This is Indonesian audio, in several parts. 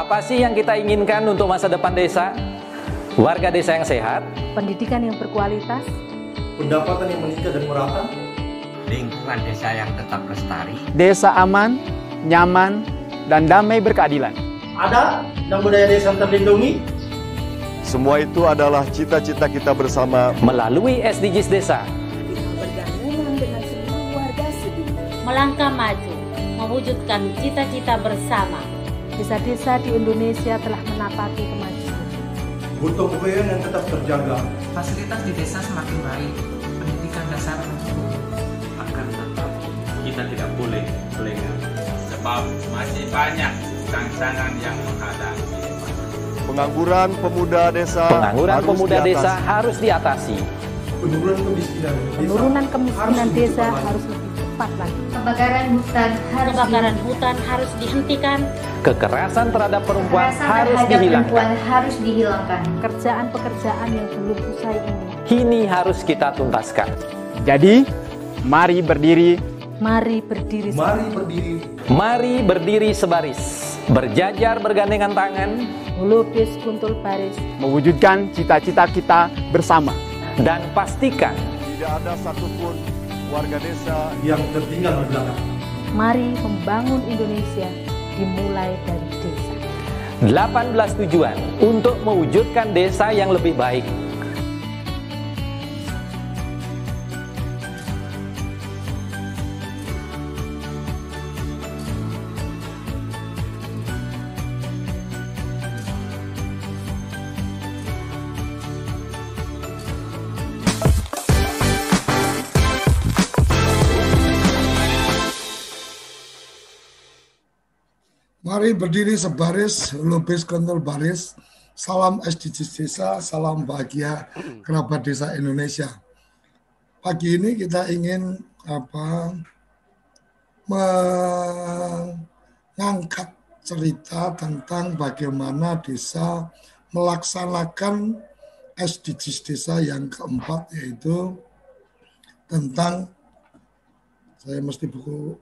Apa sih yang kita inginkan untuk masa depan desa? Warga desa yang sehat, pendidikan yang berkualitas, pendapatan yang meningkat dan merata, lingkungan desa yang tetap lestari, desa aman, nyaman, dan damai berkeadilan. Ada dan budaya desa terlindungi. Semua itu adalah cita-cita kita bersama melalui SDGs Desa. Melangkah maju, mewujudkan cita-cita bersama. Desa-desa di Indonesia telah menapaki kemajuan. Butuh kebayaan yang tetap terjaga. Fasilitas di desa semakin baik, pendidikan dasar mencukupi. Akan tetap kita tidak boleh lengah. Sebab masih banyak tantangan yang menghadapi. Pengangguran pemuda desa Pengangguran harus pemuda diatasi. desa harus diatasi. Penurunan kemiskinan desa, Penurunan kemiskinan harus desa harus cepat lagi. Kebakaran hutan harus kebakaran hutan harus dihentikan. Kekerasan terhadap perempuan Kekerasan harus terhadap dihilangkan. Perempuan harus dihilangkan. Pekerjaan-pekerjaan yang belum usai ini. Kini harus kita tuntaskan. Jadi, mari berdiri. Mari berdiri. Mari berdiri. Mari berdiri sebaris. Berjajar bergandengan tangan. Melukis kuntul baris. Mewujudkan cita-cita kita bersama. Dan pastikan tidak ada satupun warga desa yang tertinggal di belakang. Mari membangun Indonesia dimulai dari desa. 18 tujuan untuk mewujudkan desa yang lebih baik. Mari berdiri sebaris, lupis kontrol baris. Salam SDGs Desa, salam bahagia kerabat desa Indonesia. Pagi ini kita ingin apa mengangkat cerita tentang bagaimana desa melaksanakan SDGs Desa yang keempat yaitu tentang saya mesti buku,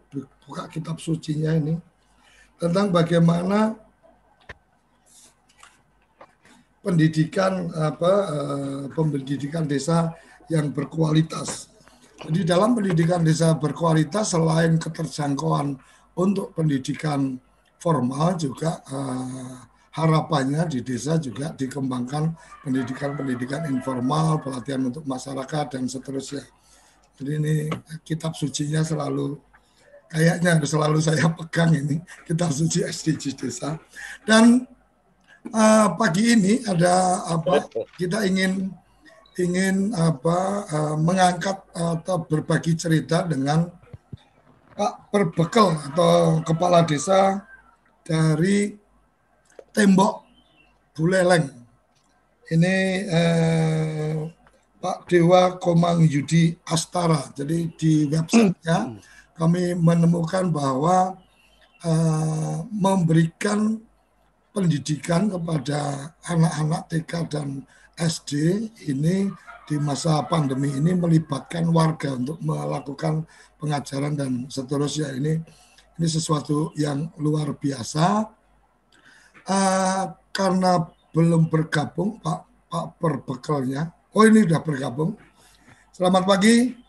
buka kitab sucinya ini tentang bagaimana pendidikan apa uh, pendidikan desa yang berkualitas. Jadi dalam pendidikan desa berkualitas selain keterjangkauan untuk pendidikan formal juga uh, harapannya di desa juga dikembangkan pendidikan-pendidikan informal, pelatihan untuk masyarakat dan seterusnya. Jadi ini kitab sucinya selalu kayaknya harus selalu saya pegang ini. Kitab suci SDGs desa. Dan uh, pagi ini ada apa? Kita ingin ingin apa uh, mengangkat atau berbagi cerita dengan Pak Perbekel atau kepala desa dari Tembok Buleleng. Ini eh, Pak Dewa Komang Yudi Astara. Jadi di websitenya kami menemukan bahwa uh, memberikan pendidikan kepada anak-anak TK dan SD ini di masa pandemi ini melibatkan warga untuk melakukan pengajaran dan seterusnya. Ini ini sesuatu yang luar biasa. Uh, karena belum bergabung Pak Pak perbekelnya oh ini sudah bergabung. Selamat pagi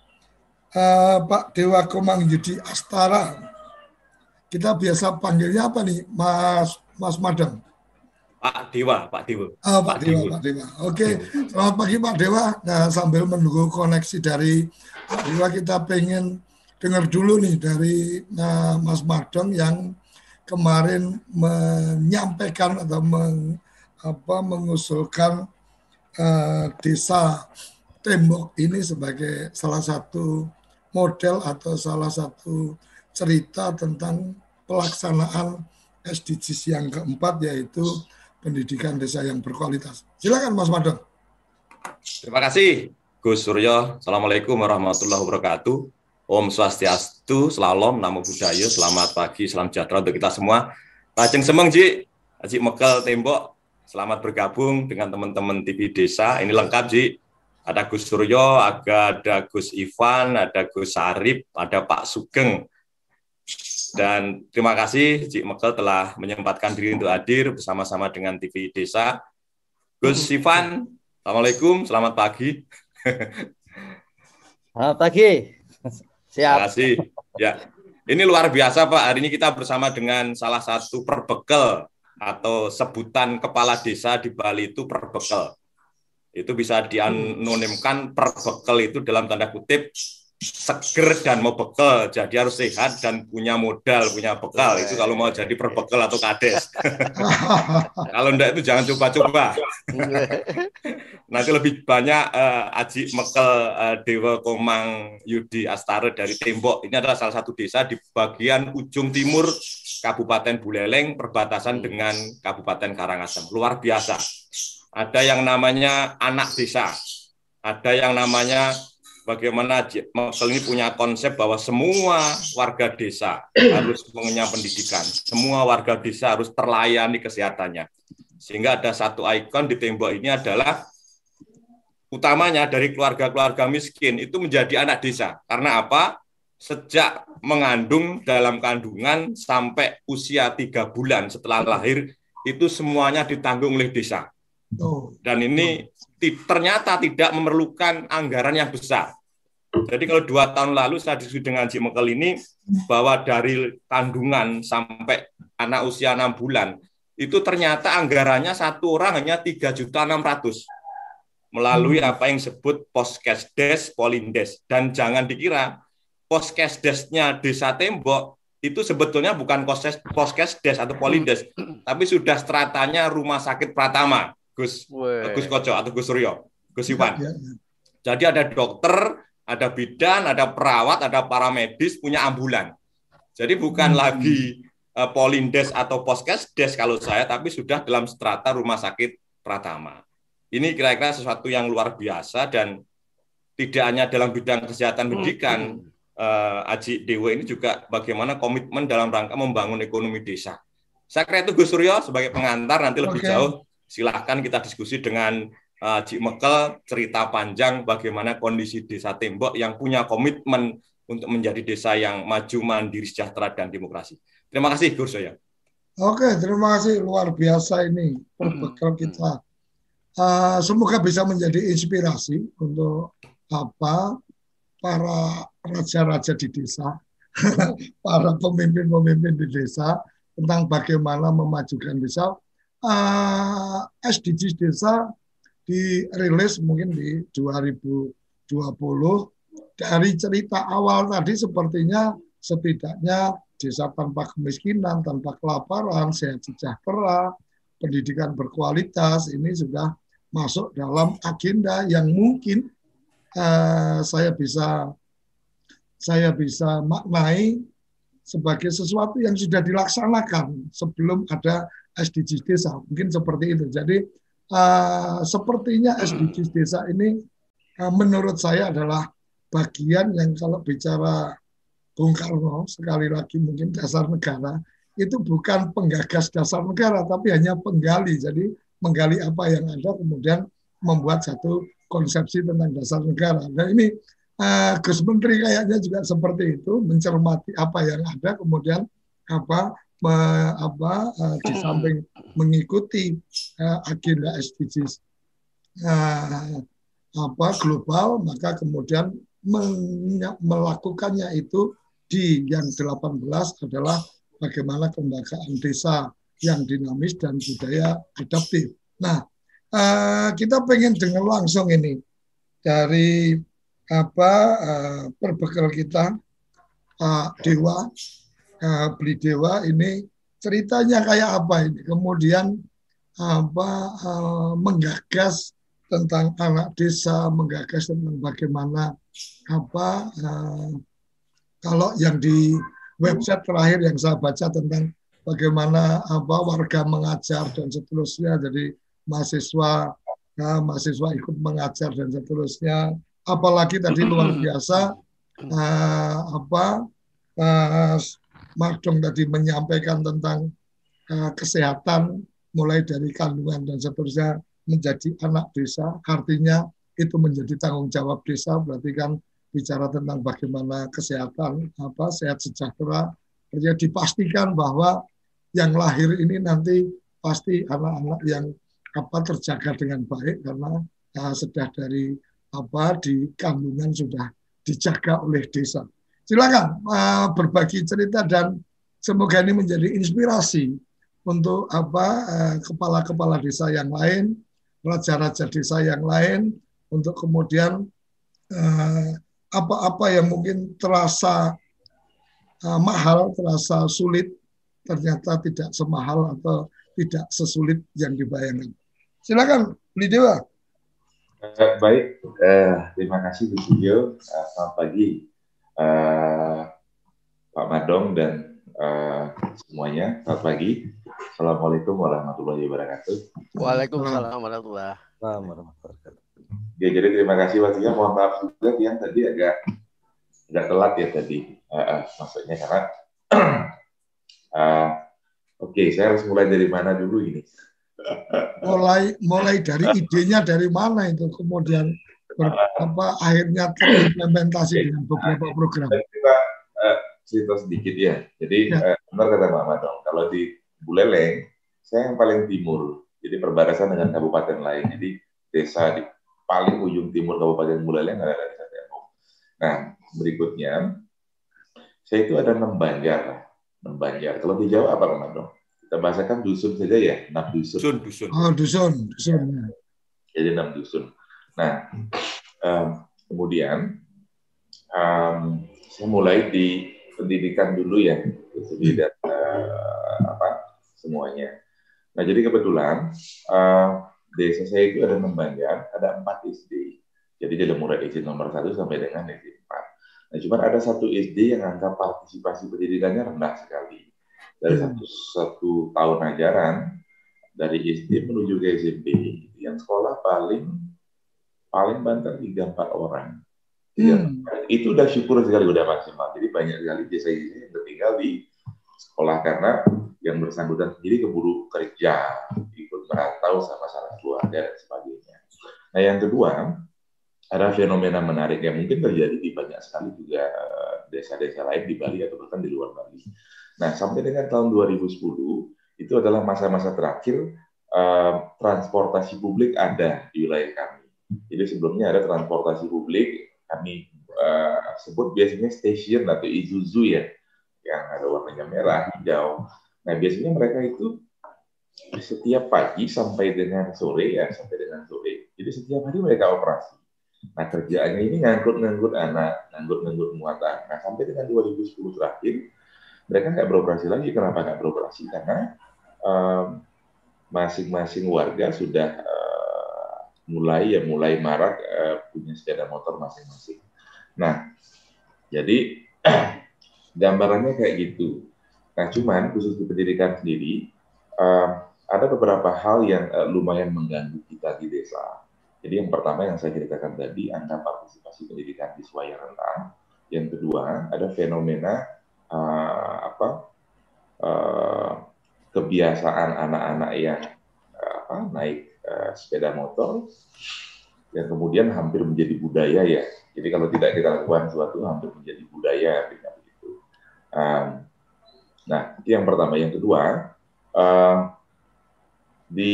uh, Pak Dewa Komang Yudi Astara. Kita biasa panggilnya apa nih, Mas Mas Madang? Pak Dewa, Pak Dewa. Oh, Pak, Pak Dewa, Dewa, Pak Dewa. Oke, selamat pagi Pak Dewa. Nah, sambil menunggu koneksi dari Pak Dewa, kita pengen dengar dulu nih dari nah, Mas Madang yang kemarin menyampaikan atau meng, apa, mengusulkan uh, desa tembok ini sebagai salah satu model atau salah satu cerita tentang pelaksanaan SDGs yang keempat yaitu pendidikan desa yang berkualitas. Silakan Mas Madon. Terima kasih Gus Suryo. Assalamualaikum warahmatullahi wabarakatuh. Om Swastiastu, Slalom, Namo Buddhaya, Selamat pagi, salam sejahtera untuk kita semua. Lajeng semeng, Ji. Haji Mekel Tembok, selamat bergabung dengan teman-teman TV Desa. Ini lengkap, Ji ada Gus Suryo, ada Gus Ivan, ada Gus Sarip, ada Pak Sugeng. Dan terima kasih Cik Mekel telah menyempatkan diri untuk hadir bersama-sama dengan TV Desa. Gus Sivan, Assalamualaikum, selamat pagi. Selamat pagi. Siap. Terima kasih. Ya, ini luar biasa Pak. Hari ini kita bersama dengan salah satu perbekel atau sebutan kepala desa di Bali itu perbekel. Itu bisa dianonimkan perbekel itu dalam tanda kutip seger dan mau bekal, jadi harus sehat dan punya modal, punya bekal. Itu kalau mau jadi perbekal atau kades. kalau enggak itu jangan coba-coba. Nanti lebih banyak uh, Aji Mekel uh, Dewa Komang Yudi Astara dari Tembok. Ini adalah salah satu desa di bagian ujung timur Kabupaten Buleleng, perbatasan dengan Kabupaten Karangasem. Luar biasa. Ada yang namanya anak desa, ada yang namanya bagaimana Maksel ini punya konsep bahwa semua warga desa harus mengenyam pendidikan, semua warga desa harus terlayani kesehatannya. Sehingga ada satu ikon di tembok ini adalah utamanya dari keluarga-keluarga miskin itu menjadi anak desa. Karena apa? Sejak mengandung dalam kandungan sampai usia tiga bulan setelah lahir itu semuanya ditanggung oleh desa. Dan ini ternyata tidak memerlukan anggaran yang besar. Jadi kalau dua tahun lalu saya diskusi dengan Cik Mekel ini bahwa dari kandungan sampai anak usia enam bulan itu ternyata anggarannya satu orang hanya tiga juta enam ratus melalui hmm. apa yang disebut poskesdes polindes dan jangan dikira poskesdesnya desa tembok itu sebetulnya bukan poskesdes atau polindes tapi sudah stratanya rumah sakit Pratama Gus Gus Koco atau Gus Suryo Gus Iwan ya, ya, ya. jadi ada dokter ada bidan, ada perawat, ada paramedis, punya ambulan. Jadi bukan hmm. lagi uh, polindes atau poskesdes kalau saya, tapi sudah dalam strata rumah sakit Pratama. Ini kira-kira sesuatu yang luar biasa dan tidak hanya dalam bidang kesehatan hmm. pendidikan, uh, Aji Dewa ini juga bagaimana komitmen dalam rangka membangun ekonomi desa. Saya kira itu Gus Suryo sebagai pengantar nanti lebih okay. jauh silahkan kita diskusi dengan uh, Cik Mekel cerita panjang bagaimana kondisi desa Tembok yang punya komitmen untuk menjadi desa yang maju, mandiri, sejahtera, dan demokrasi. Terima kasih, Gus Soya. Oke, terima kasih. Luar biasa ini perbekal kita. Uh, semoga bisa menjadi inspirasi untuk apa para raja-raja di desa, para pemimpin-pemimpin di desa tentang bagaimana memajukan desa. Uh, SDGs desa dirilis mungkin di 2020 dari cerita awal tadi sepertinya setidaknya desa tanpa kemiskinan, tanpa kelaparan, sehat sejahtera, pendidikan berkualitas ini sudah masuk dalam agenda yang mungkin uh, saya bisa saya bisa maknai sebagai sesuatu yang sudah dilaksanakan sebelum ada SDGs desa. Mungkin seperti itu. Jadi uh, sepertinya SDGs desa ini uh, menurut saya adalah bagian yang kalau bicara Bung Karno sekali lagi mungkin dasar negara itu bukan penggagas dasar negara tapi hanya penggali jadi menggali apa yang ada kemudian membuat satu konsepsi tentang dasar negara dan ini uh, Gus Menteri kayaknya juga seperti itu mencermati apa yang ada kemudian apa me, apa uh, di samping mengikuti uh, agenda SDGs uh, apa global maka kemudian melakukannya itu di yang 18 adalah bagaimana kelembagaan desa yang dinamis dan budaya adaptif. Nah, uh, kita pengen dengar langsung ini dari apa uh, perbekal kita Pak Dewa uh, beli dewa ini ceritanya kayak apa ini? Kemudian apa uh, menggagas tentang anak desa menggagas tentang bagaimana apa uh, kalau yang di website terakhir yang saya baca tentang bagaimana apa warga mengajar dan seterusnya jadi mahasiswa uh, mahasiswa ikut mengajar dan seterusnya apalagi tadi luar biasa uh, apa uh, Madong tadi menyampaikan tentang uh, kesehatan mulai dari kandungan dan seterusnya menjadi anak desa, artinya itu menjadi tanggung jawab desa, berarti kan bicara tentang bagaimana kesehatan, apa sehat sejahtera, Artinya dipastikan bahwa yang lahir ini nanti pasti anak-anak yang apa terjaga dengan baik karena uh, sudah dari apa di kandungan sudah dijaga oleh desa. Silakan uh, berbagi cerita dan semoga ini menjadi inspirasi untuk apa uh, kepala-kepala desa yang lain, raja-raja desa yang lain untuk kemudian apa-apa uh, yang mungkin terasa uh, mahal, terasa sulit, ternyata tidak semahal atau tidak sesulit yang dibayangkan. Silakan, beli dewa. Baik, uh, terima kasih Bu Studio. Selamat pagi uh, Pak Madong dan uh, semuanya. Selamat pagi. Assalamualaikum warahmatullahi wabarakatuh. Waalaikumsalam warahmatullahi wabarakatuh. Ya, jadi terima kasih waktunya. Mohon maaf juga yang tadi agak agak telat ya tadi uh, uh, maksudnya karena uh, oke okay, saya harus mulai dari mana dulu ini mulai mulai dari idenya dari mana itu kemudian ber, apa akhirnya terimplementasi dengan beberapa program. Kita uh, cerita sedikit ya. Jadi ya. Uh, benar kata Mama dong. Kalau di Buleleng, saya yang paling timur. Jadi perbatasan dengan kabupaten lain. Jadi desa di paling ujung timur Kabupaten Buleleng adalah desa Tembok. Nah berikutnya, saya itu ada enam banjar. Enam banjar. Kalau di Jawa apa Mama dong? kita bahasakan dusun saja ya, enam dusun. Dusun, dusun. Oh, dusun, dusun. Ya. Jadi enam dusun. Nah, um, kemudian um, saya mulai di pendidikan dulu ya, jadi dan uh, apa semuanya. Nah, jadi kebetulan uh, desa saya itu ada enam banjar, ada empat SD. Jadi dari mulai SD nomor satu sampai dengan SD empat. Nah, cuma ada satu SD yang angka partisipasi pendidikannya rendah sekali dari hmm. satu, satu tahun ajaran dari SD menuju ke SMP yang sekolah paling paling banter tiga empat orang. Hmm. itu udah syukur sekali udah maksimal. Jadi banyak sekali desa ini yang tinggal di sekolah karena yang bersangkutan sendiri keburu kerja ikut merantau sama salah keluarga dan sebagainya. Nah yang kedua ada fenomena menarik yang mungkin terjadi di banyak sekali juga eh, desa-desa lain di Bali atau bahkan di luar Bali. Nah, sampai dengan tahun 2010 itu adalah masa-masa terakhir uh, transportasi publik ada di wilayah kami. Jadi sebelumnya ada transportasi publik kami uh, sebut biasanya stasiun atau Isuzu ya, yang ada warnanya merah, hijau. Nah, biasanya mereka itu setiap pagi sampai dengan sore ya, sampai dengan sore. Jadi setiap hari mereka operasi. Nah, kerjaannya ini ngangkut-ngangkut anak, ngangkut-ngangkut muatan. Nah, sampai dengan 2010 terakhir, mereka nggak beroperasi lagi. Kenapa nggak beroperasi? Karena masing-masing um, warga sudah uh, mulai ya mulai marak uh, punya sepeda motor masing-masing. Nah, jadi gambarannya kayak gitu. Nah, cuman khusus di pendidikan sendiri um, ada beberapa hal yang uh, lumayan mengganggu kita di desa. Jadi yang pertama yang saya ceritakan tadi angka partisipasi pendidikan di yang rendah. Yang kedua ada fenomena uh, apa uh, kebiasaan anak-anak yang uh, apa, naik uh, sepeda motor yang kemudian hampir menjadi budaya ya. Jadi kalau tidak kita lakukan sesuatu hampir menjadi budaya artinya begitu. Um, nah itu yang pertama. Yang kedua uh, di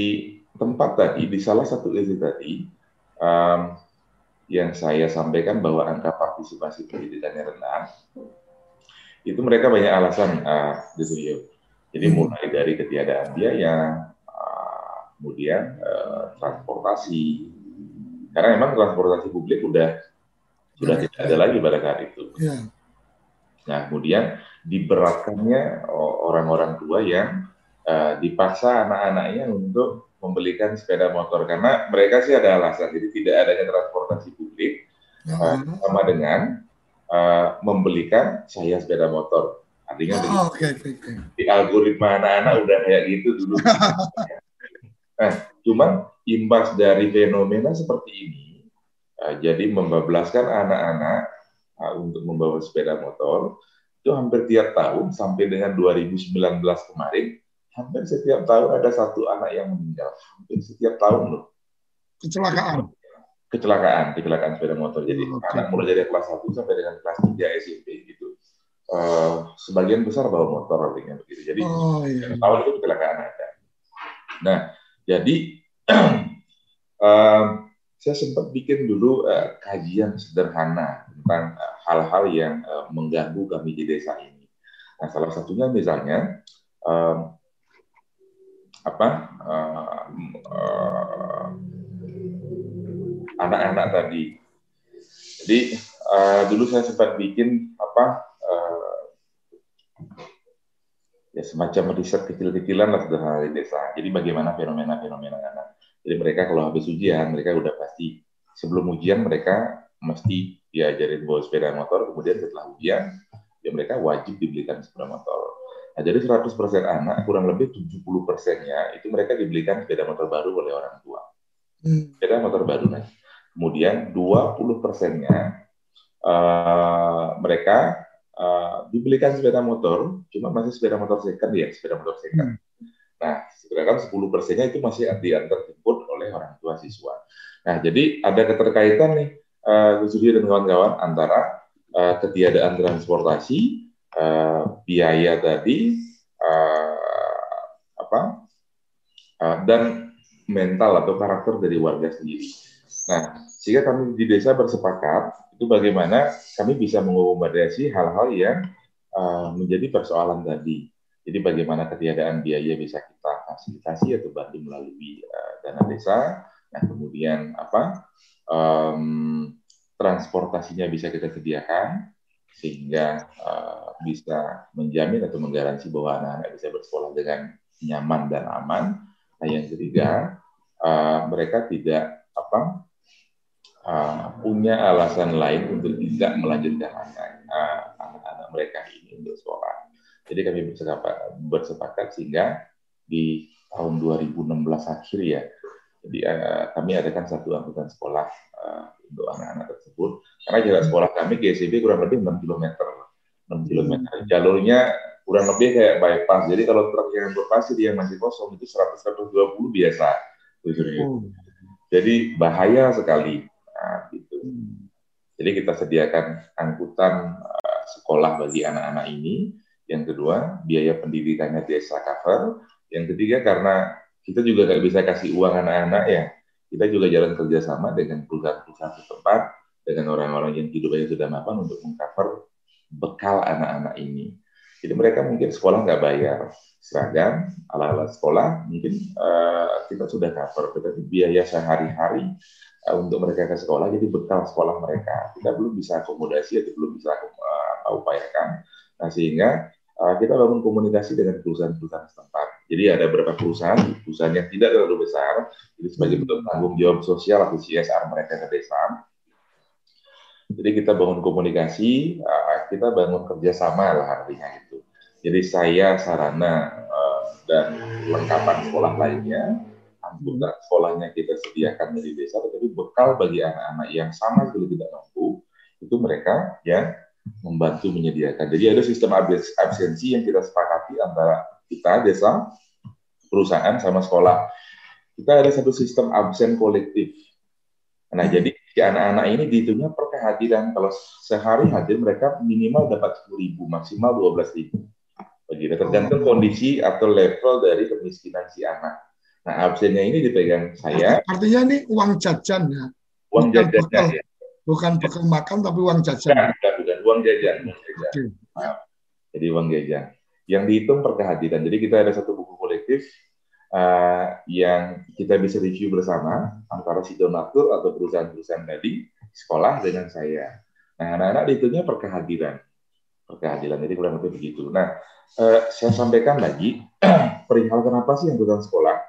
tempat tadi di salah satu SD tadi um, yang saya sampaikan bahwa angka partisipasi pendidikannya rendah itu mereka banyak alasan uh, gitu Jadi hmm. mulai dari ketiadaan biaya, kemudian uh, transportasi. Karena memang transportasi publik udah sudah tidak ada lagi pada saat itu. Ya. Nah, kemudian diberatkannya orang-orang tua yang uh, dipaksa anak-anaknya untuk membelikan sepeda motor karena mereka sih ada alasan jadi tidak adanya transportasi publik uh, sama dengan uh, membelikan saya sepeda motor. Artinya oh, okay, okay, okay. di algoritma anak-anak udah kayak gitu dulu. nah, cuman imbas dari fenomena seperti ini, uh, jadi membablaskan anak-anak uh, untuk membawa sepeda motor itu hampir tiap tahun sampai dengan 2019 kemarin hampir setiap tahun ada satu anak yang meninggal hampir setiap tahun loh kecelakaan kecelakaan, kecelakaan sepeda motor. Jadi okay. anak mulai dari kelas 1 sampai dengan kelas 3 SMP gitu. uh, sebagian besar bawa motor artinya begitu. Jadi oh, iya. tahun itu kecelakaan ada. Nah, jadi uh, saya sempat bikin dulu uh, kajian sederhana tentang hal-hal uh, yang uh, mengganggu kami di desa ini. Nah, salah satunya misalnya um, apa anak-anak uh, uh, tadi. Jadi uh, dulu saya sempat bikin apa uh, ya semacam riset kecil-kecilan lah sederhana di desa. Jadi bagaimana fenomena-fenomena anak. Jadi mereka kalau habis ujian mereka udah pasti sebelum ujian mereka mesti diajarin bawa sepeda motor. Kemudian setelah ujian ya mereka wajib dibelikan sepeda motor. Nah, jadi 100% anak, kurang lebih 70 persennya itu mereka dibelikan sepeda motor baru oleh orang tua. Hmm. Sepeda motor baru. Nah. Kemudian 20 persennya uh, mereka uh, dibelikan sepeda motor, cuma masih sepeda motor second ya, sepeda motor second. Hmm. Nah, sedangkan 10 persennya itu masih diantar jemput oleh orang tua siswa. Nah, jadi ada keterkaitan nih, uh, Gus dan kawan-kawan, antara uh, ketiadaan transportasi uh, biaya tadi uh, apa uh, dan mental atau karakter dari warga sendiri. Nah, sehingga kami di desa bersepakat itu bagaimana kami bisa mengakomodasi hal-hal yang uh, menjadi persoalan tadi. Jadi bagaimana ketiadaan biaya bisa kita fasilitasi atau bantu melalui uh, dana desa. Nah, kemudian apa um, transportasinya bisa kita sediakan sehingga uh, bisa menjamin atau menggaransi bahwa anak-anak bisa bersekolah dengan nyaman dan aman. Nah, yang ketiga, uh, mereka tidak apa uh, punya alasan lain untuk tidak melanjutkan anak-anak uh, mereka ini untuk sekolah. Jadi kami bersepakat, bersepakat sehingga di tahun 2016 akhir ya, jadi uh, kami adakan satu angkutan sekolah uh, untuk anak-anak tersebut. Karena jarak sekolah kami GSIB kurang lebih 6 km. 6 km. Jalurnya kurang lebih kayak bypass. Jadi kalau truk yang berpasir yang masih kosong itu 100-120 biasa. Oh. Jadi bahaya sekali. Nah, gitu. Jadi kita sediakan angkutan uh, sekolah bagi anak-anak ini. Yang kedua, biaya pendidikannya desa cover. Yang ketiga, karena kita juga nggak bisa kasih uang anak-anak ya kita juga jalan kerjasama dengan perusahaan-perusahaan setempat, dengan orang-orang yang hidupnya sudah mapan untuk mengcover bekal anak-anak ini. Jadi mereka mungkin sekolah nggak bayar seragam, ala-ala sekolah, mungkin uh, kita sudah cover, tetapi biaya sehari-hari uh, untuk mereka ke sekolah, jadi bekal sekolah mereka. Kita belum bisa akomodasi atau belum bisa uh, upayakan. Nah, sehingga uh, kita bangun komunikasi dengan perusahaan-perusahaan setempat. Jadi ada beberapa perusahaan, perusahaan yang tidak terlalu besar, jadi sebagai bentuk tanggung jawab sosial atau CSR mereka ke desa. Jadi kita bangun komunikasi, uh, kita bangun kerjasama lah artinya itu. Jadi saya sarana uh, dan lengkapan sekolah lainnya, angkutan sekolahnya kita sediakan dari desa, tetapi bekal bagi anak-anak yang sama sekali tidak mampu, itu mereka yang membantu menyediakan. Jadi ada sistem absensi yang kita sepakati antara kita desa, perusahaan sama sekolah. Kita ada satu sistem absen kolektif. Nah, jadi si anak-anak ini dihitungnya per kehadiran. Kalau sehari hadir mereka minimal dapat 10 ribu, maksimal 12 ribu. Tergantung kondisi atau level dari kemiskinan si anak. Nah, absennya ini dipegang saya. Artinya ini uang jajan ya? Uang jajan ya bukan bekal makan tapi uang jajan. Bukan, bukan, bukan. uang jajan. Uang jajan. Okay. Nah, jadi uang jajan. Yang dihitung per kehadiran. Jadi kita ada satu buku kolektif uh, yang kita bisa review bersama antara si donatur atau perusahaan-perusahaan tadi, sekolah dengan saya. Nah, anak-anak dihitungnya per kehadiran. Per kehadiran. Jadi kurang lebih begitu. Nah, uh, saya sampaikan lagi perihal kenapa sih yang sekolah.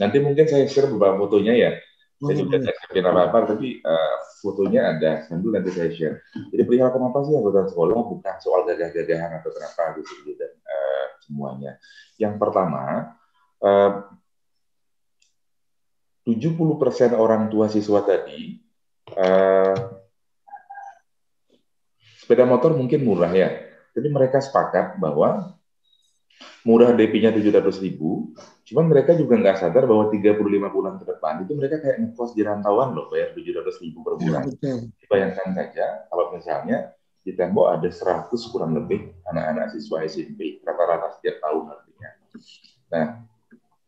Nanti mungkin saya share beberapa fotonya ya saya juga tidak share apa-apa, tapi uh, fotonya ada. Sambil nanti saya share. Jadi perihal kenapa sih anggota sekolah bukan soal gagah-gagahan atau kenapa gitu dan uh, semuanya. Yang pertama, uh, 70% orang tua siswa tadi uh, sepeda motor mungkin murah ya, tapi mereka sepakat bahwa murah DP-nya 700 ribu, cuman mereka juga nggak sadar bahwa 35 bulan ke depan itu mereka kayak ngekos di rantauan loh, bayar 700 ribu per bulan. Ya, Bayangkan saja kalau misalnya di tembok ada 100 kurang lebih anak-anak siswa SMP, rata-rata setiap tahun artinya. Nah,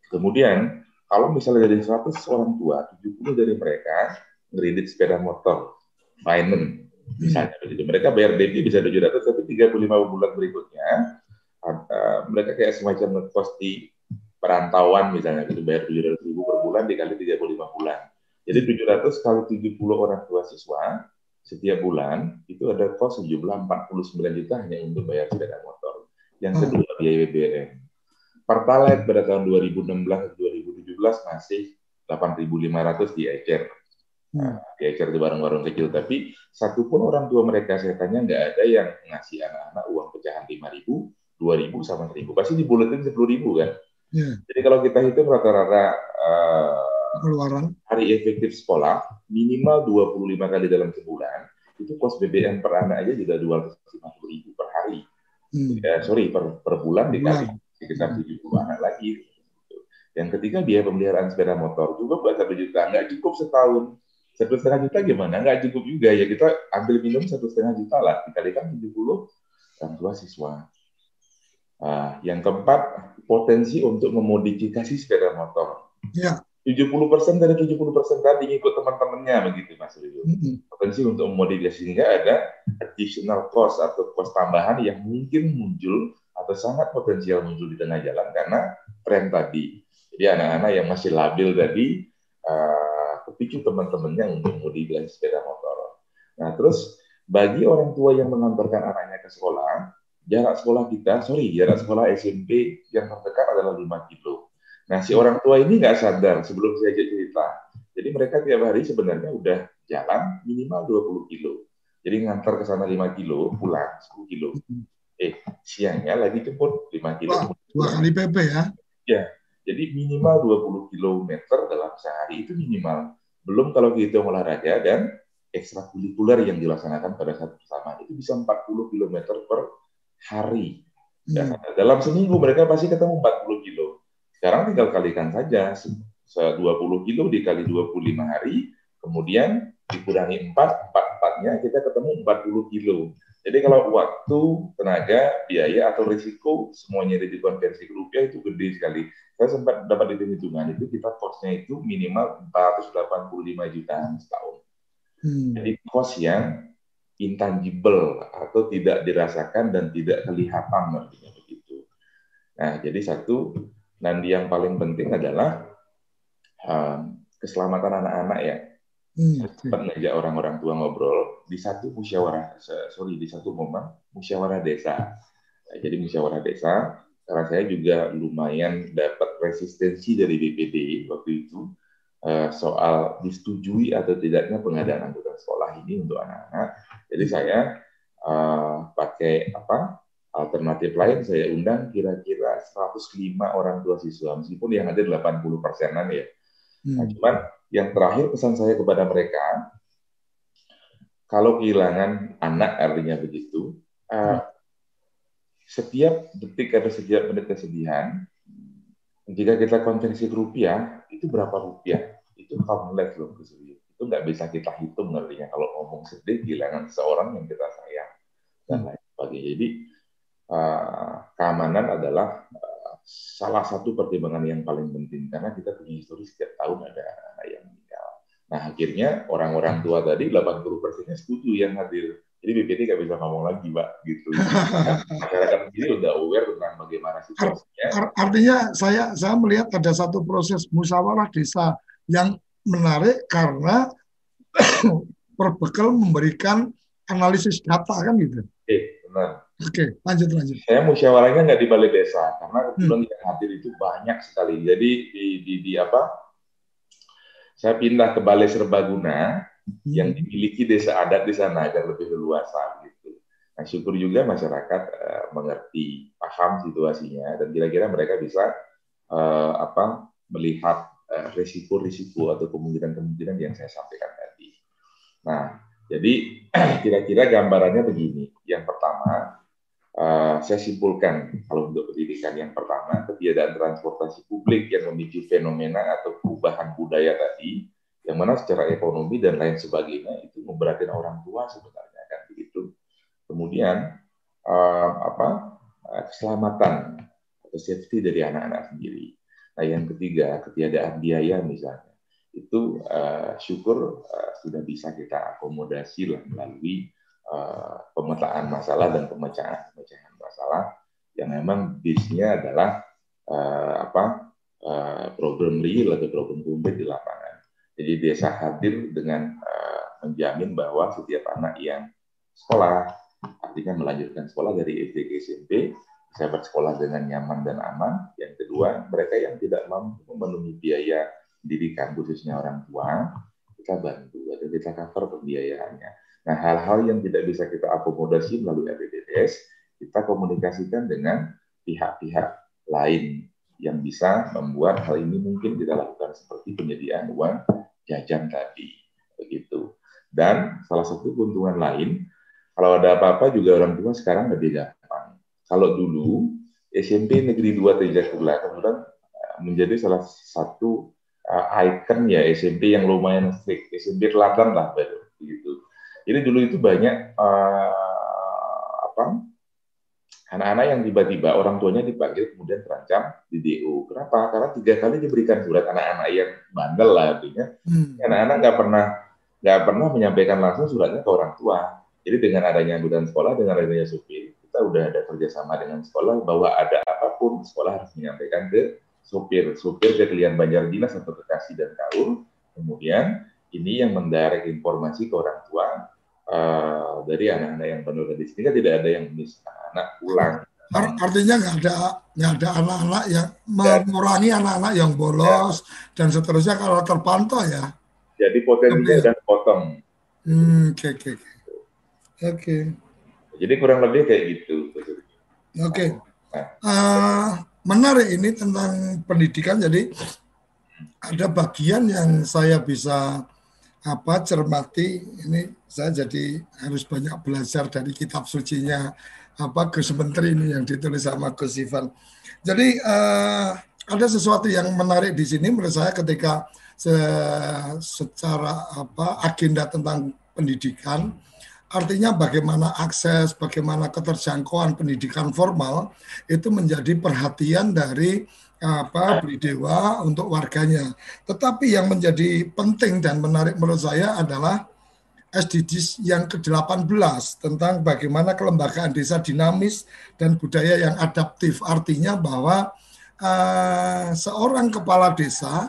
kemudian kalau misalnya dari 100 orang tua, 70 dari mereka ngeridit sepeda motor, finance, misalnya begitu. Mereka bayar DP bisa 700, tapi 35 bulan berikutnya, uh, mereka kayak semacam ngekos di perantauan misalnya, gitu, bayar 700 ribu per bulan dikali 35 bulan. Jadi 700 kali 70 orang tua siswa, setiap bulan itu ada kos sejumlah 49 juta hanya untuk bayar sepeda motor. Yang kedua biaya BBM. Pertalite pada tahun 2016-2017 masih 8.500 di Ecer. Nah, di Ecer di warung-warung kecil. Tapi satu pun orang tua mereka saya tanya nggak ada yang ngasih anak-anak uang pecahan 5.000, 2.000 sama 1.000. Pasti dibuletin 10.000 kan. Yeah. Jadi kalau kita hitung rata-rata uh, pengeluaran hari efektif sekolah minimal 25 kali dalam sebulan itu kos BBM per anak aja juga 250 ribu per hari. Hmm. ya sorry per, per bulan dikali sekitar 70 anak lagi. Yang ketiga biaya pemeliharaan sepeda motor juga buat satu juta. Nggak cukup setahun. Satu setengah juta gimana? Nggak cukup juga. Ya kita ambil minum satu setengah juta lah. Dikalikan 70 orang tua siswa Nah, yang keempat, potensi untuk memodifikasi sepeda motor. Ya. 70% dari 70% tadi ikut teman-temannya begitu Mas Rio. Potensi untuk memodifikasi sehingga ada additional cost atau cost tambahan yang mungkin muncul atau sangat potensial muncul di tengah jalan karena tren tadi. Jadi anak-anak yang masih labil tadi uh, kepicu teman-temannya untuk modifikasi sepeda motor. Nah terus bagi orang tua yang mengantarkan anaknya ke sekolah, jarak sekolah kita, sorry, jarak sekolah SMP yang terdekat adalah 5 kilo Nah, si orang tua ini nggak sadar sebelum saya cerita. Jadi mereka tiap hari sebenarnya udah jalan minimal 20 kilo. Jadi ngantar ke sana 5 kilo, pulang 10 kilo. Eh, siangnya lagi jemput 5 kilo. Wah, dua kali PP ya? Ya, jadi minimal 20 kilometer dalam sehari itu minimal. Belum kalau kita olahraga dan ekstrakurikuler yang dilaksanakan pada saat bersama itu bisa 40 km per hari. Dan hmm. dalam seminggu mereka pasti ketemu 40 kilo. Sekarang tinggal kalikan saja 20 kilo dikali 25 hari, kemudian dikurangi 4, 4 4-nya kita ketemu 40 kilo. Jadi kalau waktu, tenaga, biaya atau risiko semuanya dikonversi ke rupiah itu gede sekali. Saya sempat dapat hitung-hitungan itu kita kosnya itu minimal 485 jutaan setahun. Hmm. Jadi kos yang intangible atau tidak dirasakan dan tidak kelihatan artinya begitu. Nah, jadi satu dan yang paling penting adalah uh, keselamatan anak-anak ya. Hmm. Sempat ngajak orang-orang tua ngobrol di satu musyawarah, sorry di satu momen musyawarah desa. Nah, jadi musyawarah desa, karena saya juga lumayan dapat resistensi dari BPD waktu itu uh, soal disetujui atau tidaknya pengadaan angkutan sekolah ini untuk anak-anak. Jadi saya uh, pakai apa alternatif lain saya undang kira-kira 105 orang tua siswa meskipun yang ada 80 persenan ya. Hmm. Nah, cuman yang terakhir pesan saya kepada mereka kalau kehilangan anak artinya begitu uh, setiap detik atau setiap menit kesedihan jika kita konversi ke rupiah itu berapa rupiah itu countless loh itu nggak bisa kita hitung artinya kalau ngomong sedih kehilangan seorang yang kita sayang dan lain sebagainya jadi uh, keamanan adalah uh, salah satu pertimbangan yang paling penting karena kita punya histori setiap tahun ada anak yang meninggal. Nah akhirnya orang-orang tua tadi 80 persennya setuju yang hadir. Jadi BPT nggak bisa ngomong lagi, Pak, gitu. Masyarakat sendiri udah aware tentang bagaimana situasinya. Artinya saya saya melihat ada satu proses musyawarah desa yang menarik karena berbekal memberikan analisis data kan gitu. Eh, benar. Oke, lanjut lanjut. Saya musyawarahnya nggak di balai desa karena kebetulan hmm. yang hadir itu banyak sekali. Jadi di, di, di apa? Saya pindah ke balai serbaguna hmm. yang dimiliki desa adat di sana agar lebih leluasa gitu. Nah syukur juga masyarakat uh, mengerti, paham situasinya dan kira-kira mereka bisa uh, apa melihat risiko-risiko atau kemungkinan-kemungkinan yang saya sampaikan tadi. Nah, jadi kira-kira gambarannya begini. Yang pertama, uh, saya simpulkan kalau untuk pendidikan yang pertama ketiadaan transportasi publik yang memicu fenomena atau perubahan budaya tadi yang mana secara ekonomi dan lain sebagainya itu memberatkan orang tua sebenarnya kan begitu kemudian uh, apa keselamatan atau safety dari anak-anak sendiri. Nah, yang ketiga, ketiadaan biaya misalnya, itu uh, syukur uh, sudah bisa kita akomodasi lah melalui uh, pemetaan masalah dan pemecahan pemecahan masalah yang memang bisnya adalah uh, apa uh, program real atau program konkret di lapangan. Jadi desa hadir dengan uh, menjamin bahwa setiap anak yang sekolah, artinya melanjutkan sekolah dari SD ke SMP, bisa bersekolah dengan nyaman dan aman. Yang kedua, mereka yang tidak mampu memenuhi biaya pendidikan khususnya orang tua, kita bantu atau kita cover pembiayaannya. Nah, hal-hal yang tidak bisa kita akomodasi melalui RPDS, kita komunikasikan dengan pihak-pihak lain yang bisa membuat hal ini mungkin kita lakukan seperti penyediaan uang jajan tadi, begitu. Dan salah satu keuntungan lain, kalau ada apa-apa juga orang tua sekarang lebih gampang. Kalau dulu SMP Negeri 2 Tejakula kemudian eh, menjadi salah satu uh, icon ya SMP yang lumayan strict, SMP teladan lah begitu. Jadi dulu itu banyak uh, apa anak-anak yang tiba-tiba orang tuanya dipanggil kemudian terancam di DO. Kenapa? Karena tiga kali diberikan surat anak-anak yang bandel lah artinya. Hmm. Anak-anak nggak pernah nggak pernah menyampaikan langsung suratnya ke orang tua. Jadi dengan adanya angkutan sekolah, dengan adanya supir, kita udah ada kerjasama dengan sekolah bahwa ada apa pun sekolah harus menyampaikan ke supir, supir ke klien Banjar Dinas atau Bekasi dan Kaur. Kemudian ini yang mendirect informasi ke orang tua uh, dari anak-anak yang penuh di sini kan tidak ada yang miss anak pulang. Artinya nggak ada nggak ada anak-anak yang mengurangi anak-anak yang bolos ya. dan seterusnya kalau terpantau ya. Jadi potensinya dan potong. Hmm, oke oke oke. Jadi kurang lebih kayak gitu. Oke. Okay. Nah. Uh, menarik ini tentang pendidikan. Jadi ada bagian yang saya bisa apa cermati ini saya jadi harus banyak belajar dari kitab sucinya apa Gus Menteri ini yang ditulis sama Gus Ivan. Jadi uh, ada sesuatu yang menarik di sini menurut saya ketika se secara apa agenda tentang pendidikan Artinya bagaimana akses, bagaimana keterjangkauan pendidikan formal itu menjadi perhatian dari apa beli dewa untuk warganya. Tetapi yang menjadi penting dan menarik menurut saya adalah SDGs yang ke-18 tentang bagaimana kelembagaan desa dinamis dan budaya yang adaptif. Artinya bahwa uh, seorang kepala desa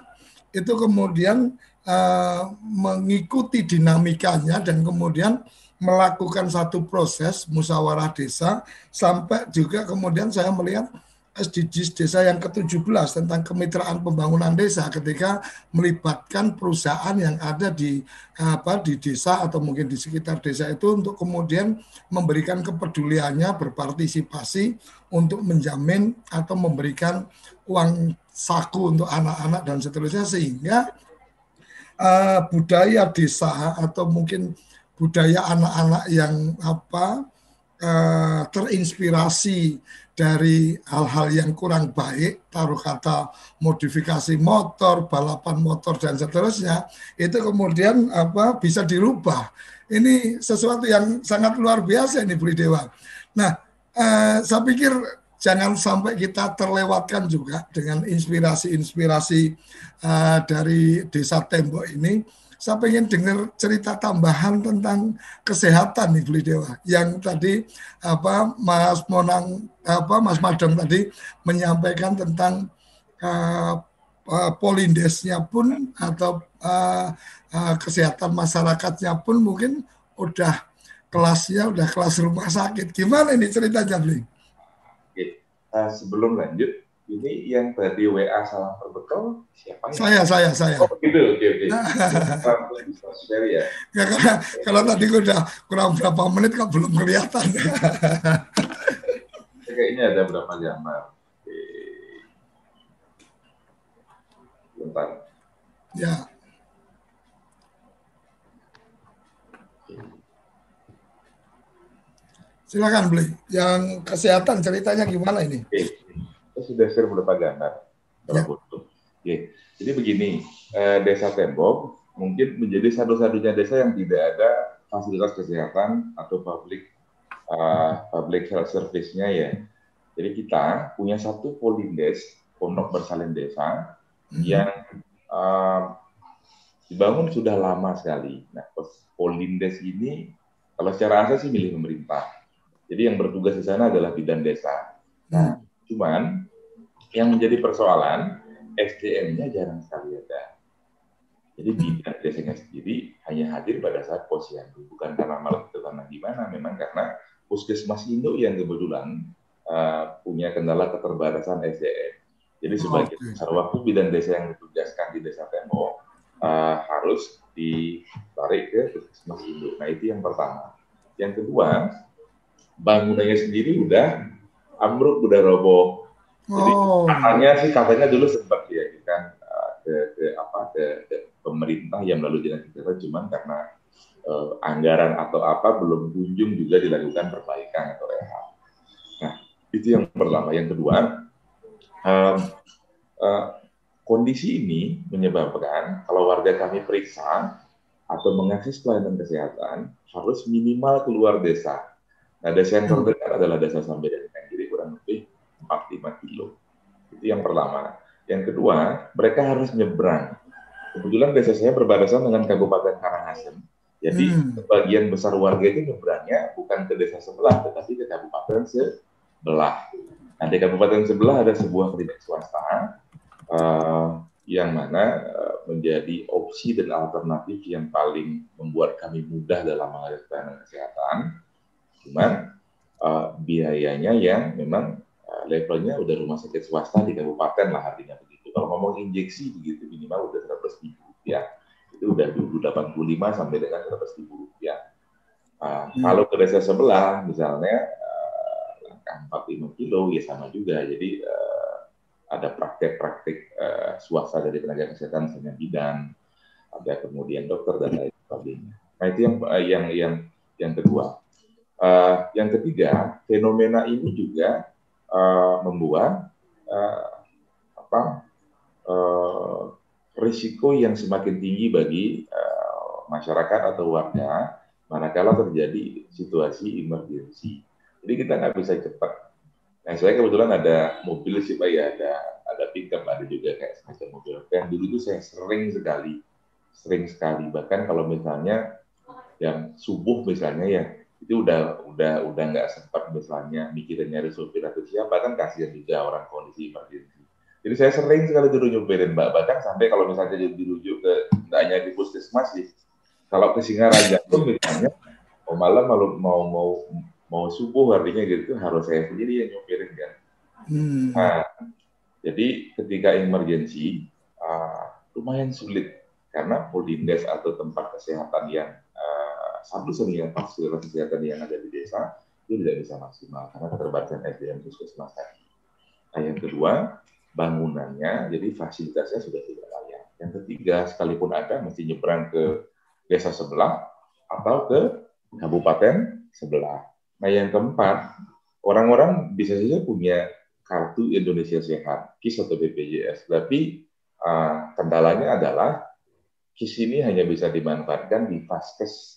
itu kemudian uh, mengikuti dinamikanya dan kemudian melakukan satu proses musyawarah desa sampai juga kemudian saya melihat SDGs desa yang ke-17 tentang kemitraan pembangunan desa ketika melibatkan perusahaan yang ada di apa di desa atau mungkin di sekitar desa itu untuk kemudian memberikan kepeduliannya berpartisipasi untuk menjamin atau memberikan uang saku untuk anak-anak dan seterusnya sehingga uh, budaya desa atau mungkin budaya anak-anak yang apa uh, terinspirasi dari hal-hal yang kurang baik, taruh kata modifikasi motor, balapan motor dan seterusnya, itu kemudian apa bisa dirubah. Ini sesuatu yang sangat luar biasa ini Bu Dewa. Nah, eh, saya pikir jangan sampai kita terlewatkan juga dengan inspirasi-inspirasi eh, dari Desa Tembok ini saya pengen dengar cerita tambahan tentang kesehatan nih Beli Dewa. Yang tadi apa Mas Monang apa Mas Madam tadi menyampaikan tentang uh, uh, polindesnya pun atau uh, uh, kesehatan masyarakatnya pun mungkin udah kelasnya udah kelas rumah sakit. Gimana ini ceritanya? Oke. Uh, sebelum lanjut, ini yang tadi WA salam terbekal siapa ya? Saya, saya, saya. Oh gitu, oke, oke. ya. ya karena kalau tadi udah kurang berapa menit kok belum kelihatan. Kayaknya ada berapa gambar. Oke. Bentar. Ya. Silakan beli. Yang kesehatan ceritanya gimana ini? Oke saya sudah share beberapa gambar ya. foto. Oke. Jadi begini, eh, Desa Tembok mungkin menjadi satu-satunya desa yang tidak ada fasilitas kesehatan atau public uh, public health service-nya ya. Jadi kita punya satu polindes, pondok bersalin desa, hmm. yang uh, dibangun sudah lama sekali. Nah, polindes ini kalau secara asal sih milik pemerintah. Jadi yang bertugas di sana adalah bidan desa. Nah, cuman yang menjadi persoalan SDM-nya jarang sekali ada. Jadi bidan desanya sendiri hanya hadir pada saat posyandu, bukan karena malam itu karena gimana, memang karena puskesmas induk yang kebetulan uh, punya kendala keterbatasan SDM. Jadi sebagai besar waktu bidan desa yang ditugaskan di desa Temo uh, harus ditarik ke puskesmas induk. Nah itu yang pertama. Yang kedua, bangunannya sendiri udah ambruk, udah roboh. Jadi oh. katanya sih katanya dulu sempat ya kan ke, ke apa ke, ke pemerintah yang melalui dinas kesehatan cuman karena uh, anggaran atau apa belum kunjung juga dilakukan perbaikan atau rehab. Nah itu yang pertama. Yang kedua um, uh, kondisi ini menyebabkan kalau warga kami periksa atau mengakses pelayanan kesehatan harus minimal keluar desa. Nah desa yang terdekat adalah desa sampai dan jadi kurang lebih 4-5 kilo. Itu yang pertama. Yang kedua, mereka harus nyebrang Kebetulan desa saya berbatasan dengan Kabupaten Karangasem. Jadi hmm. sebagian besar warga itu nyebrangnya bukan ke desa sebelah, tetapi ke kabupaten sebelah. Nah di kabupaten sebelah ada sebuah klinik swasta uh, yang mana uh, menjadi opsi dan alternatif yang paling membuat kami mudah dalam pelayanan kesehatan. Cuman uh, biayanya yang memang levelnya udah rumah sakit swasta di kabupaten lah artinya kalau ngomong injeksi begitu minimal udah 100 ribu ya itu udah dulu 85 sampai dengan 100 ribu rupiah. Nah, hmm. Kalau ke desa sebelah misalnya uh, langkah 45 kilo ya sama juga. Jadi uh, ada praktek-praktek uh, swasta dari tenaga kesehatan misalnya bidan, ada kemudian dokter dan lain sebagainya. Nah itu yang uh, yang yang yang kedua. Uh, yang ketiga, fenomena ini juga uh, membuat uh, apa uh, risiko yang semakin tinggi bagi uh, masyarakat atau warga manakala terjadi situasi emergensi. Jadi kita nggak bisa cepat. Nah, saya kebetulan ada mobil sih Pak ya, ada ada pickup, ada juga kayak semacam mobil. Yang dulu itu saya sering sekali, sering sekali. Bahkan kalau misalnya yang subuh misalnya ya, itu udah udah udah nggak sempat misalnya mikirin nyari supir atau siapa kan kasihan juga orang kondisi emergensi jadi saya sering sekali dulu nyupirin Mbak Bahkan sampai kalau misalnya dirujuk ke tidak hanya di puskesmas sih. Kalau ke Singaraja pun misalnya mau malam mau mau mau mau subuh artinya gitu harus saya sendiri yang nyupirin kan. Hmm. Nah, jadi ketika emergensi uh, lumayan sulit karena polindes atau tempat kesehatan yang satu satunya fasilitas kesehatan yang ada di desa itu tidak bisa maksimal karena keterbatasan SDM puskesmas tadi. Nah, yang kedua, bangunannya, jadi fasilitasnya sudah tidak layak. Yang ketiga, sekalipun ada, mesti nyebrang ke desa sebelah atau ke kabupaten sebelah. Nah, yang keempat, orang-orang bisa saja punya kartu Indonesia Sehat, KIS atau BPJS, tapi uh, kendalanya adalah KIS ini hanya bisa dimanfaatkan di vaskes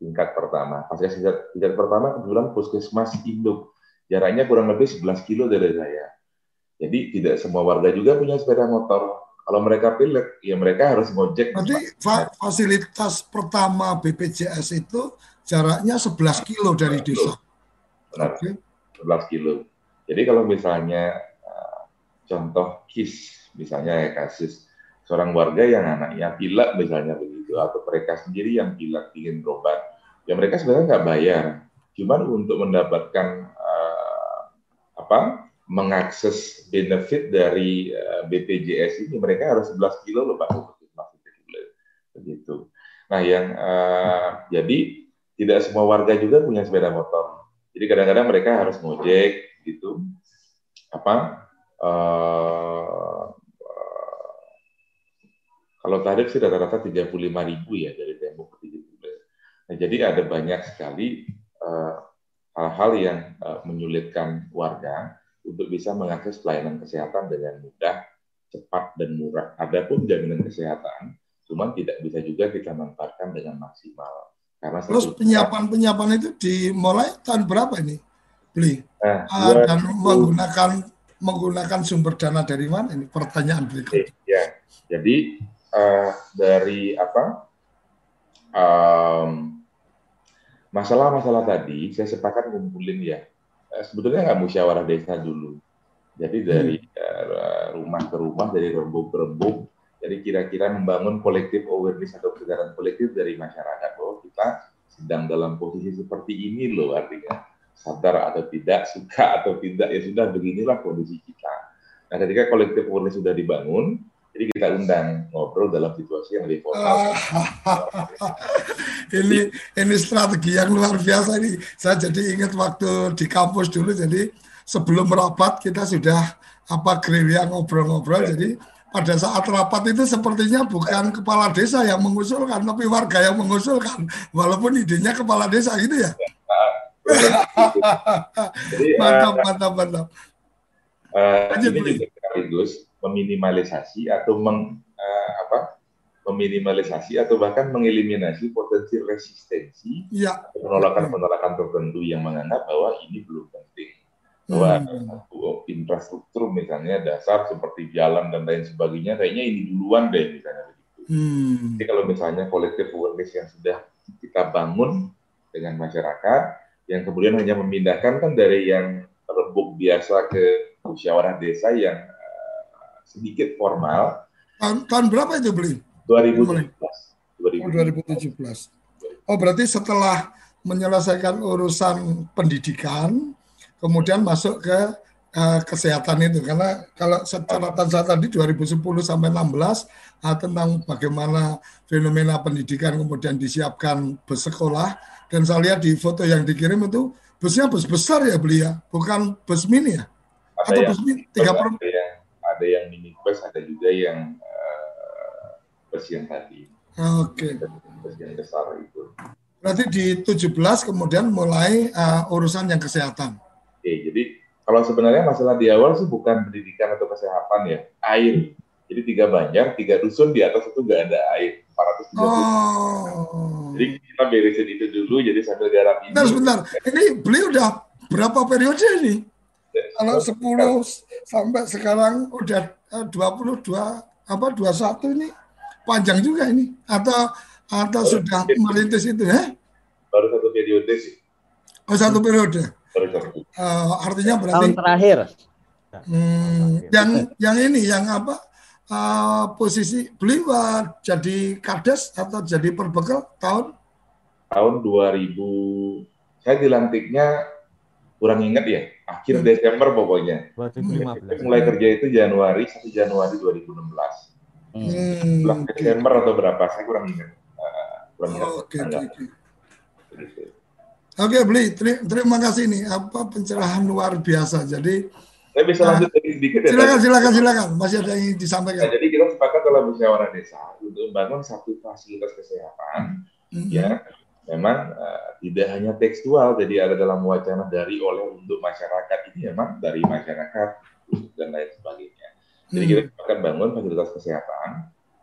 tingkat pertama. Vaskes tingkat, tingkat pertama kebetulan puskesmas induk, jaraknya kurang lebih 11 kilo dari saya jadi tidak semua warga juga punya sepeda motor. Kalau mereka pilih, ya mereka harus ngojek. Nanti fa fasilitas pertama BPJS itu jaraknya 11 kilo dari desa. Benar, okay. 11 kilo. Jadi kalau misalnya uh, contoh KIS, misalnya ya kasus seorang warga yang anaknya pilek misalnya begitu, atau mereka sendiri yang pilek ingin berobat, ya mereka sebenarnya nggak bayar. Cuman untuk mendapatkan uh, apa mengakses benefit dari uh, eh, BPJS ini mereka harus 11 kilo loh Pak begitu. Nah yang uh, jadi tidak semua warga juga punya sepeda motor. Jadi kadang-kadang mereka harus ngojek gitu. Apa? Uh, uh, kalau tarif sih rata-rata 35 ribu ya dari tembok ke 30. Nah, jadi ada banyak sekali hal-hal uh, yang uh, menyulitkan warga untuk bisa mengakses pelayanan kesehatan dengan mudah, cepat, dan murah. Adapun jaminan kesehatan, cuma tidak bisa juga kita manfaatkan dengan maksimal. Karena Terus penyiapan-penyiapan itu dimulai tahun berapa ini? Beli. Nah, Ah, dua dan menggunakan menggunakan sumber dana dari mana ini? Pertanyaan berikutnya. Ya, jadi eh, dari apa em, masalah-masalah tadi saya sepakat ngumpulin ya. Eh, sebetulnya nggak musyawarah desa dulu. Jadi dari eh, rumah ke rumah, dari rembuk ke rembuk. Jadi kira-kira membangun kolektif awareness atau kesadaran kolektif dari masyarakat bahwa kita sedang dalam posisi seperti ini loh artinya sadar atau tidak, suka atau tidak ya sudah beginilah kondisi kita. Nah ketika kolektif awareness sudah dibangun, jadi kita undang ngobrol dalam situasi yang lebih formal. ini ini strategi yang luar biasa ini. Saya jadi ingat waktu di kampus dulu. Jadi sebelum rapat kita sudah apa gerilya ngobrol-ngobrol. Jadi pada saat rapat itu sepertinya bukan kepala desa yang mengusulkan, tapi warga yang mengusulkan. Walaupun idenya kepala desa gitu ya. Jadi, mantap, eh, mantap, mantap. Eh, Lanjut, ini juga sekaligus meminimalisasi atau meng, eh, apa, meminimalisasi atau bahkan mengeliminasi potensi resistensi Iya. penolakan-penolakan tertentu yang menganggap bahwa ini belum penting. Bahwa Hmm. satu infrastruktur misalnya dasar seperti jalan dan lain sebagainya, kayaknya ini duluan deh misalnya begitu. Hmm. Jadi kalau misalnya kolektif awareness yang sudah kita bangun dengan masyarakat, yang kemudian hanya memindahkan kan dari yang rembuk biasa ke musyawarah desa yang sedikit formal, Tahun, tahun berapa itu beli? 2017. Oh, 2017. Oh, berarti setelah menyelesaikan urusan pendidikan, kemudian masuk ke eh, kesehatan itu. Karena kalau catatan saya tadi 2010 sampai 16 ah, tentang bagaimana fenomena pendidikan kemudian disiapkan bus sekolah dan saya lihat di foto yang dikirim itu busnya bus besar ya beli ya, bukan bus mini ya? Ada Atau yang, bus mini tiga per yang ada yang mini bus, ada juga yang yang tadi, Oke. bus yang besar itu. Berarti di 17 kemudian mulai eh, urusan yang kesehatan. Oke, jadi kalau sebenarnya masalah di awal sih bukan pendidikan atau kesehatan ya, air. Jadi tiga banjar, tiga dusun di atas itu nggak ada air, 430. Oh. Jadi kita beresin itu dulu, jadi sambil garap ini. Bentar, sebentar. Ini beliau udah berapa periode ini? Kalau 10 sampai sekarang udah eh, 22 apa 21 ini panjang juga ini atau atau sudah merintis itu ya? Baru satu periode sih, Oh satu periode. baru satu. Eh, artinya berarti Tahun terakhir. hmm, yang yang ini yang apa eh, posisi beliau eh, jadi kades atau jadi perbekal tahun Tahun 2000, saya dilantiknya kurang ingat ya, akhir Desember pokoknya. 2015. Mulai kerja itu Januari, 1 Januari 2016. Hmm, Bulan Desember atau berapa, saya kurang ingat. Eh, kurang ingat. Oke, oke, oke. Oke, Beli, teri- terima kasih nih apa pencerahan luar biasa. Jadi Saya bisa Ah, lanjut lagi sedikit ya. silakan, Tadi? silakan, silakan. Masih ada yang ingin disampaikan. Nah, jadi kita sepakat dalam musyawarah desa untuk membangun satu fasilitas kesehatan Mhm. ya memang eh, tidak hanya tekstual jadi ada dalam wacana dari oleh untuk masyarakat ini memang dari masyarakat dan lain sebagainya. Jadi Hmm. kita akan bangun fasilitas kesehatan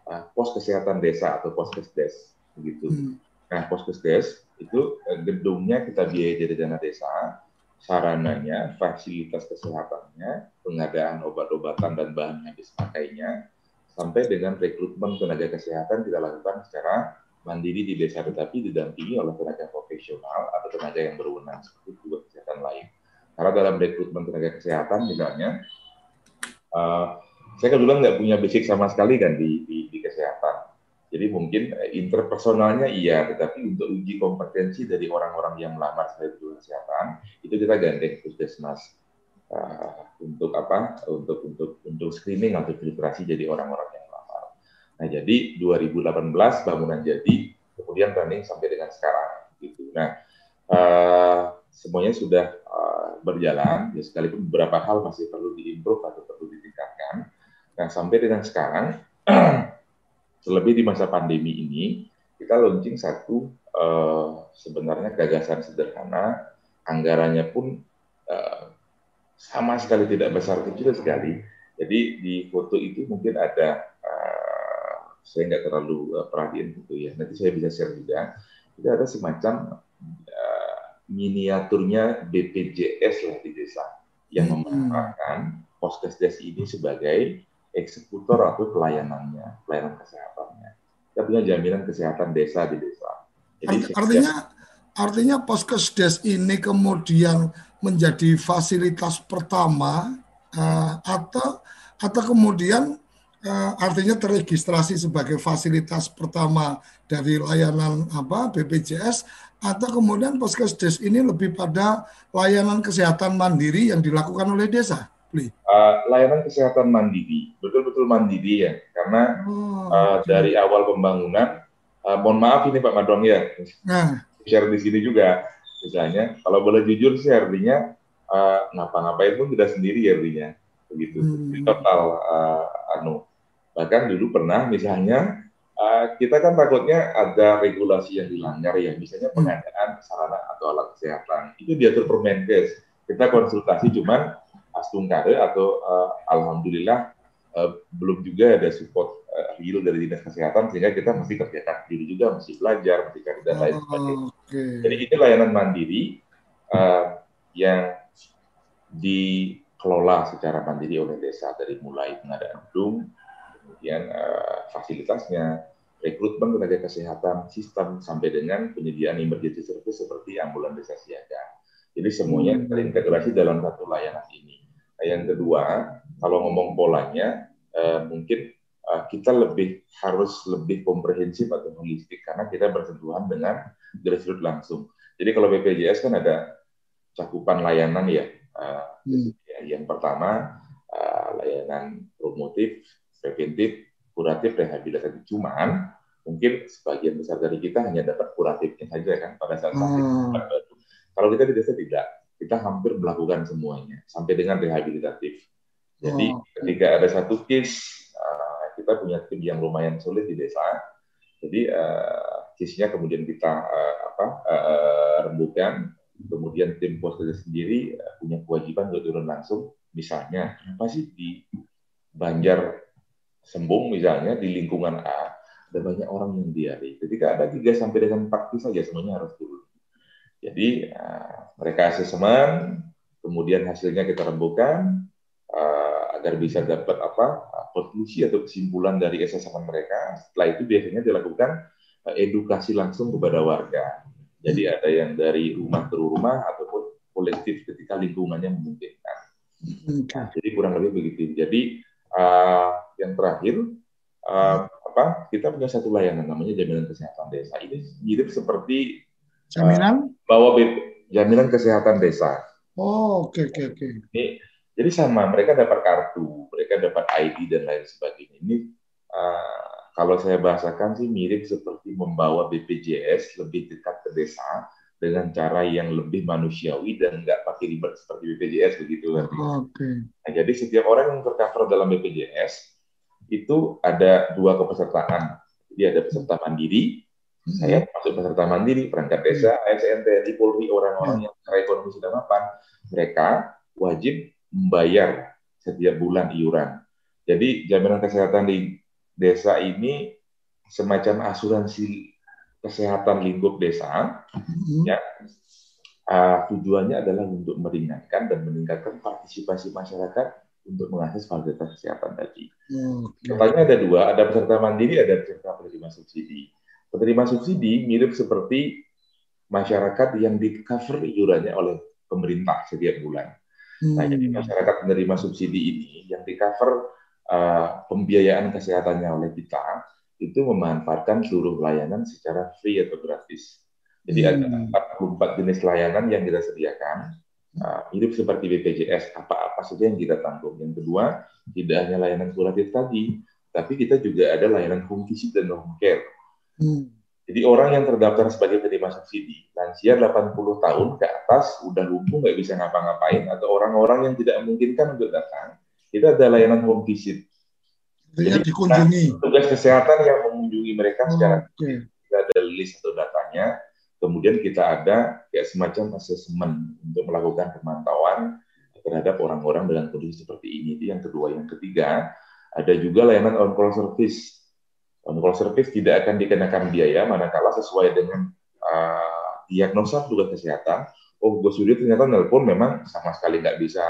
eh, pos kesehatan desa atau poskesdes begitu. Hmm. Nah poskesdes itu eh, gedungnya kita biayai dari dana desa, sarananya, fasilitas kesehatannya, pengadaan obat-obatan dan bahan habis pakainya, sampai dengan rekrutmen tenaga kesehatan kita lakukan secara mandiri di desa tetapi didampingi oleh tenaga profesional atau tenaga yang berwenang seperti petugas kesehatan lain. Karena dalam rekrutmen tenaga kesehatan misalnya, eh, saya kebetulan nggak punya basic sama sekali kan di, di, di kesehatan. Jadi mungkin eh, interpersonalnya iya, tetapi untuk uji kompetensi dari orang-orang yang melamar sebagai petugas kesehatan itu kita gandeng puskesmas eh, untuk apa? Untuk untuk untuk screening atau filtrasi jadi orang-orang yang. Nah jadi 2018 bangunan jadi, kemudian running sampai dengan sekarang. Gitu. Nah eh, semuanya sudah eh, berjalan, ya sekalipun beberapa hal masih perlu diimprove atau perlu ditingkatkan. Nah sampai dengan sekarang terlebih di masa pandemi ini kita launching satu eh, sebenarnya gagasan sederhana anggarannya pun eh, sama sekali tidak besar kecil sekali jadi di foto itu mungkin ada saya nggak terlalu eh, perhatian gitu ya nanti saya bisa share juga Itu ada semacam uh, miniaturnya BPJS lah di desa yang Hmm. memanfaatkan Poskesdes ini sebagai eksekutor atau pelayanannya, pelayanan kesehatannya. Kita punya jaminan kesehatan desa di desa. Jadi Art- artinya artinya Poskesdes ini kemudian menjadi fasilitas pertama eh, atau atau kemudian artinya terregistrasi sebagai fasilitas pertama dari layanan apa BPJS atau kemudian Poskesdes ini lebih pada layanan kesehatan mandiri yang dilakukan oleh desa. Bli. Uh, layanan kesehatan mandiri, betul-betul mandiri ya, karena Oh, uh, dari awal pembangunan, uh, mohon maaf ini Pak Madong ya, Nah, share di sini juga, misalnya, kalau boleh jujur sih artinya uh, ngapa-ngapain pun tidak sendiri ya artinya, begitu, Di total uh, anu, bahkan dulu pernah misalnya uh, kita kan takutnya ada regulasi yang dilanggar ya, misalnya pengadaan sarana atau alat kesehatan itu diatur Permenkes, kita konsultasi cuman astungkare atau uh, alhamdulillah uh, belum juga ada support uh, real dari dinas kesehatan sehingga kita mesti kerjakan diri juga mesti belajar mesti dan lain sebagainya. oke. Jadi ini layanan mandiri uh, yang dikelola secara mandiri oleh desa dari mulai pengadaan gedung, kemudian uh, fasilitasnya, rekrutmen tenaga kesehatan, sistem sampai dengan penyediaan emergency service seperti ambulan desa siaga. Jadi semuanya terintegrasi dalam satu layanan ini. Nah, yang kedua, kalau ngomong polanya, eh, mungkin eh, kita lebih harus lebih komprehensif atau holistik karena kita bersentuhan dengan grassroots langsung. Jadi kalau BPJS kan ada cakupan layanan ya. Eh, ya, yang pertama eh, layanan promotif, preventif, kuratif, rehabilitatif. Cuman mungkin sebagian besar dari kita hanya dapat kuratifnya saja kan pada saat sakit. Hmm. Kalau kita di desa tidak, kita hampir melakukan semuanya sampai dengan rehabilitatif. Jadi Oh. ketika ada satu case, uh, kita punya tim yang lumayan sulit di desa. Jadi uh, case-nya kemudian kita uh, apa rembukan, kemudian tim poskes sendiri punya kewajiban untuk turun langsung. Misalnya, apa sih di Banjar Sembung misalnya di lingkungan A ada banyak orang yang diare. Ketika ada 3 sampai dengan 4 case saja semuanya harus turun. Jadi uh, mereka asesmen, kemudian hasilnya kita rembukan uh, agar bisa dapat apa uh, konklusi atau kesimpulan dari asesmen mereka. Setelah itu biasanya dilakukan uh, edukasi langsung kepada warga. Jadi ada yang dari rumah ke rumah ataupun kolektif ketika lingkungannya memungkinkan. Nah, jadi kurang lebih begitu. Jadi uh, yang terakhir uh, apa kita punya satu layanan namanya jaminan kesehatan desa. Ini mirip seperti Jaminan? bawa BP, jaminan kesehatan desa. Oh, oke oke oke. Ini jadi sama, mereka dapat kartu, mereka dapat ID dan lain sebagainya. Ini uh, kalau saya bahasakan sih mirip seperti membawa BPJS lebih dekat ke desa dengan cara yang lebih manusiawi dan nggak pakai ribet seperti BPJS begitu. Oke. Nah, jadi setiap orang yang tercover dalam BPJS itu ada dua kepesertaan. Jadi ada peserta mandiri, saya masuk peserta mandiri, perangkat desa, ASN, TNI, Polri, orang-orang yang secara ekonomi sudah mapan, mereka wajib membayar setiap bulan iuran. Jadi jaminan kesehatan di desa ini semacam asuransi kesehatan lingkup desa, ya uh, tujuannya adalah untuk meringankan dan meningkatkan partisipasi masyarakat untuk mengakses fasilitas kesehatan tadi. Pertanyaan ada dua, ada peserta mandiri, ada peserta penerima subsidi. Penerima subsidi mirip seperti masyarakat yang di cover iurannya oleh pemerintah setiap bulan. Nah, jadi masyarakat penerima subsidi ini yang di cover uh, pembiayaan kesehatannya oleh kita itu memanfaatkan seluruh layanan secara free atau gratis. Jadi Hmm. ada 44 jenis layanan yang kita sediakan, uh, mirip seperti BPJS, apa-apa saja yang kita tanggung. Yang kedua, tidak hanya layanan kuratif tadi, tapi kita juga ada layanan home visit dan home care. Jadi orang yang terdaftar sebagai penerima subsidi, lansia 80 tahun ke atas, udah lumpuh, nggak bisa ngapa-ngapain, atau orang-orang yang tidak memungkinkan untuk datang, kita ada layanan home visit. Artinya dikunjungi. Nah, tugas kesehatan yang mengunjungi mereka secara Oke. kita ada list atau datanya, kemudian kita ada kayak semacam asesmen untuk melakukan pemantauan terhadap orang-orang dengan kondisi seperti ini. Itu yang kedua. Yang ketiga, ada juga layanan on-call service. On-call service tidak akan dikenakan biaya manakala sesuai dengan uh, diagnosa petugas kesehatan, oh Gus Yudi ternyata nelpon memang sama sekali nggak bisa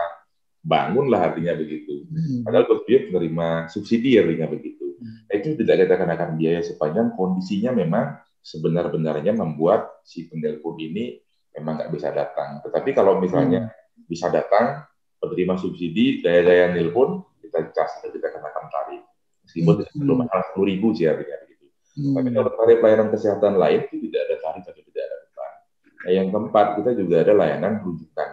bangun lah artinya begitu. Hmm. Padahal Gus Yudi menerima subsidi artinya begitu. Hmm. Itu tidak kita kenakan biaya sepanjang kondisinya memang sebenar-benarnya membuat si penelpon ini memang nggak bisa datang. Tetapi kalau misalnya hmm. bisa datang, penerima subsidi, daya-daya nelpon, kita cas atau kita kenakan tarif. Meskipun hmm. belum mahal sepuluh ribu sih artinya begitu. Hmm. Tapi kalau tarif layanan kesehatan lain itu tidak ada tarif atau tidak ada beban. Nah, yang keempat kita juga ada layanan rujukan.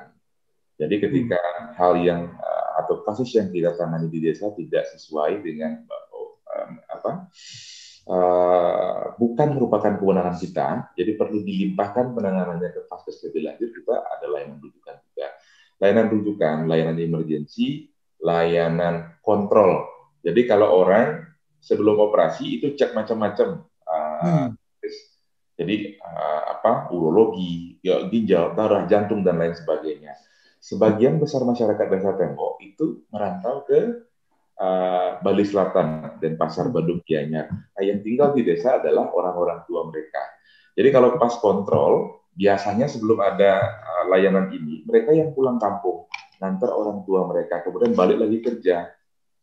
Jadi ketika hmm. hal yang uh, atau kasus yang kita tangani di desa tidak sesuai dengan um, apa uh, bukan merupakan kewenangan kita, jadi perlu dilimpahkan penanganannya ke faskes lebih lanjut, kita ada layanan rujukan juga. Layanan rujukan, layanan emergensi, layanan kontrol. Jadi kalau orang sebelum operasi itu cek macam-macam. Uh, hmm. Jadi uh, apa urologi, ya, ginjal, darah, jantung dan lain sebagainya sebagian besar masyarakat desa Tembok itu merantau ke uh, Bali Selatan dan Pasar Badung Gianyar. Nah, yang tinggal di desa adalah orang-orang tua mereka. Jadi kalau pas kontrol, biasanya sebelum ada uh, layanan ini, mereka yang pulang kampung, nanti orang tua mereka, kemudian balik lagi kerja.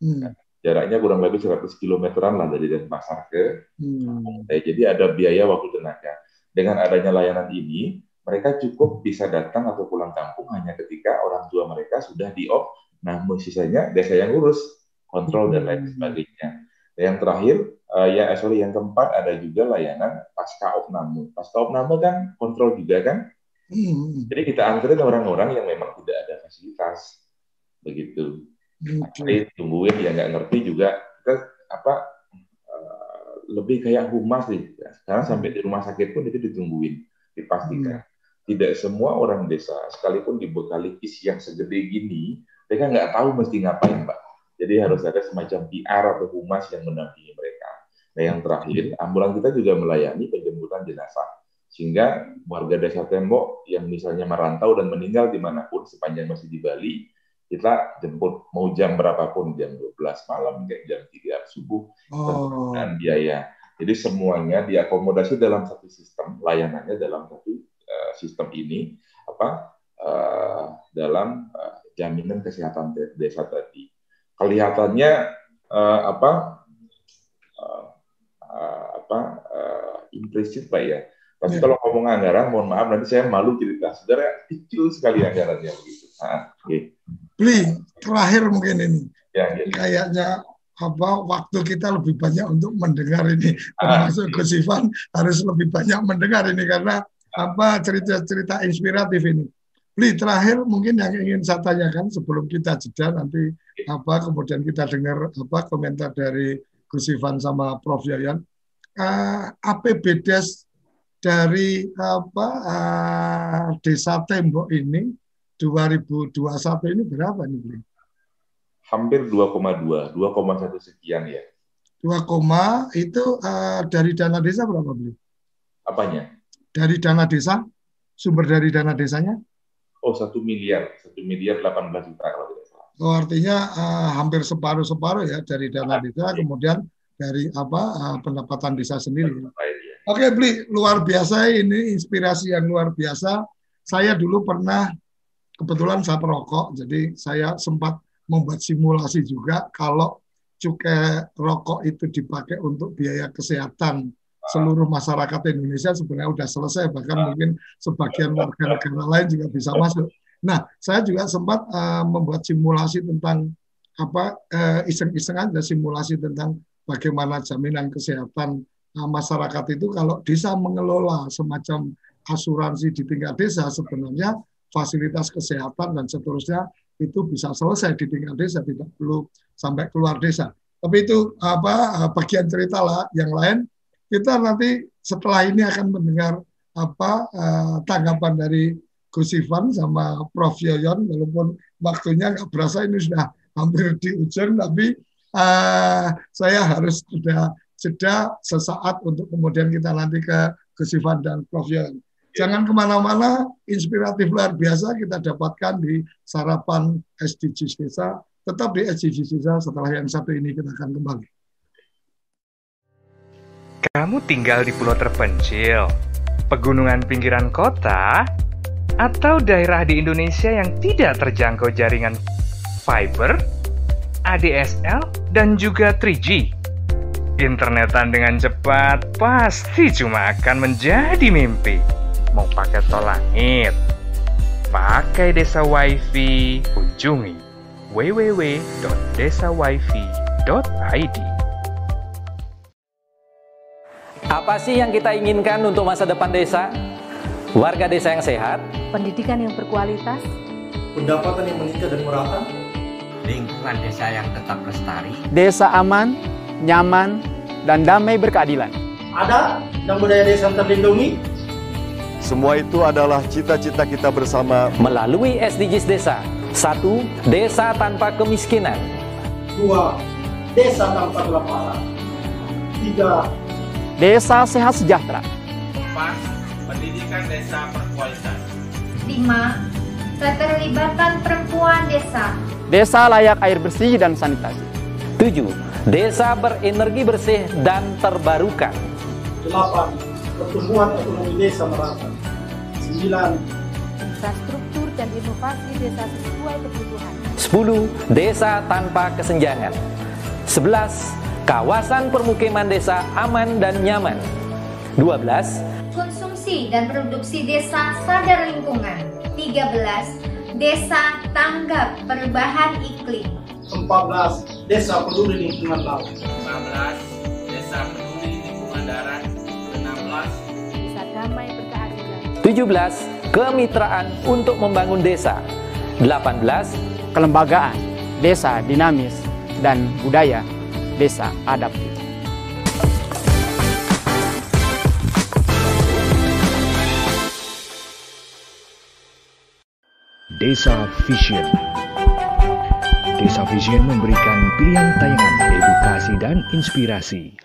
Hmm. Nah, jaraknya kurang lebih 100 kilometeran lah dari Denpasar ke hmm. Nah, jadi ada biaya waktu tenaga. Dengan adanya layanan ini, mereka cukup bisa datang atau pulang kampung hanya ketika orang tua mereka sudah di off. Nah, sisanya desa yang urus, kontrol dan lain hmm. sebagainya. Dan yang terakhir, uh, ya sorry, yang keempat ada juga layanan pasca opname. Pasca opname kan kontrol juga kan. Hmm. Jadi kita anterin orang-orang yang memang tidak ada fasilitas, begitu. Okay. tungguin yang nggak ngerti juga kita apa uh, lebih kayak humas sih. Sekarang sampai di rumah sakit pun itu ditungguin, dipastikan. Hmm tidak semua orang desa, sekalipun dibekali kis yang segede gini, mereka nggak tahu mesti ngapain, Pak. Jadi harus ada semacam PR atau humas yang mendampingi mereka. Nah, yang terakhir, ambulan kita juga melayani penjemputan jenazah. Sehingga warga desa Tembok yang misalnya merantau dan meninggal di mana pun sepanjang masih di Bali, kita jemput mau jam berapapun, jam 12 malam, jam 3 subuh, oh. dan biaya. Jadi semuanya diakomodasi dalam satu sistem, layanannya dalam satu Eh, sistem ini apa uh, dalam uh, jaminan kesehatan desa tadi. Kelihatannya uh, apa uh, uh, apa uh, implisit pak ya. Tapi ya. kalau ngomong anggaran, mohon maaf nanti saya malu cerita. Saudara kecil sekali anggarannya begitu. Nah, okay. Terakhir mungkin ini. Ya, ya. Kayaknya apa waktu kita lebih banyak untuk mendengar ini ah, termasuk Gus Ivan harus lebih banyak mendengar ini karena apa cerita-cerita inspiratif ini. Beli terakhir mungkin yang ingin saya tanyakan sebelum kita jeda nanti apa kemudian kita dengar apa komentar dari Gus Ivan sama Prof Yayan. Uh, APBDes dari apa uh, Desa Tembok ini 2021 ini berapa nih Beli? Hampir 2,2, 2,1 sekian ya. 2, itu uh, dari dana desa berapa Beli? Apanya? dari dana desa, sumber dari dana desanya? Oh, satu miliar, satu miliar delapan belas juta kalau tidak Oh, artinya uh, hampir separuh-separuh ya dari dana desa, kemudian dari apa uh, pendapatan desa sendiri. Ya. Oke, Bli, luar biasa ini inspirasi yang luar biasa. Saya dulu pernah kebetulan saya perokok, jadi saya sempat membuat simulasi juga kalau cukai rokok itu dipakai untuk biaya kesehatan seluruh masyarakat Indonesia sebenarnya sudah selesai bahkan ah. mungkin sebagian warga negara lain juga bisa masuk. Nah, saya juga sempat uh, membuat simulasi tentang apa uh, iseng-iseng aja simulasi tentang bagaimana jaminan kesehatan uh, masyarakat itu kalau desa mengelola semacam asuransi di tingkat desa sebenarnya fasilitas kesehatan dan seterusnya itu bisa selesai di tingkat desa tidak perlu sampai keluar desa. Tapi itu apa bagian cerita lah yang lain kita nanti setelah ini akan mendengar apa uh, tanggapan dari Gus Ivan sama Prof Yoyon walaupun waktunya nggak berasa ini sudah hampir di ujung tapi uh, saya harus sudah jeda sesaat untuk kemudian kita nanti ke Gus Ivan dan Prof Yoyon. Jangan ke mana-mana, inspiratif luar biasa kita dapatkan di sarapan SDGs Desa. Tetap di SDGs Desa setelah yang satu ini kita akan kembali. Kamu tinggal di pulau terpencil, pegunungan pinggiran kota, atau daerah di Indonesia yang tidak terjangkau jaringan fiber, ADSL, dan juga 3G. Internetan dengan cepat pasti cuma akan menjadi mimpi. Mau pakai tol langit, pakai desa wifi, kunjungi www.desawifi.id. Apa sih yang kita inginkan untuk masa depan desa? Warga desa yang sehat, pendidikan yang berkualitas, pendapatan yang meningkat dan merata, lingkungan desa yang tetap lestari, desa aman, nyaman, dan damai berkeadilan. Ada dan budaya desa terlindungi. Semua itu adalah cita-cita kita bersama melalui SDGs desa. Satu, desa tanpa kemiskinan. Dua, desa tanpa kelaparan. Tiga, desa sehat sejahtera. Empat, pendidikan desa berkualitas. Lima, keterlibatan perempuan desa. Desa layak air bersih dan sanitasi. Tujuh, desa berenergi bersih dan terbarukan. Delapan, pertumbuhan ekonomi desa merata. Sembilan, infrastruktur dan inovasi desa sesuai kebutuhan. Sepuluh, desa tanpa kesenjangan. Sebelas, kawasan permukiman desa aman dan nyaman. Dua belas, konsumsi dan produksi desa sadar lingkungan. 13. Desa tanggap perubahan iklim. 14. Desa peduli lingkungan laut. 15. Desa peduli lingkungan darat. 16. Desa damai berkeadilan. 17. Kemitraan untuk membangun desa. 18. Kelembagaan desa dinamis dan budaya desa adaptif. Desa Vision. Desa Vision memberikan pilihan tayangan edukasi dan inspirasi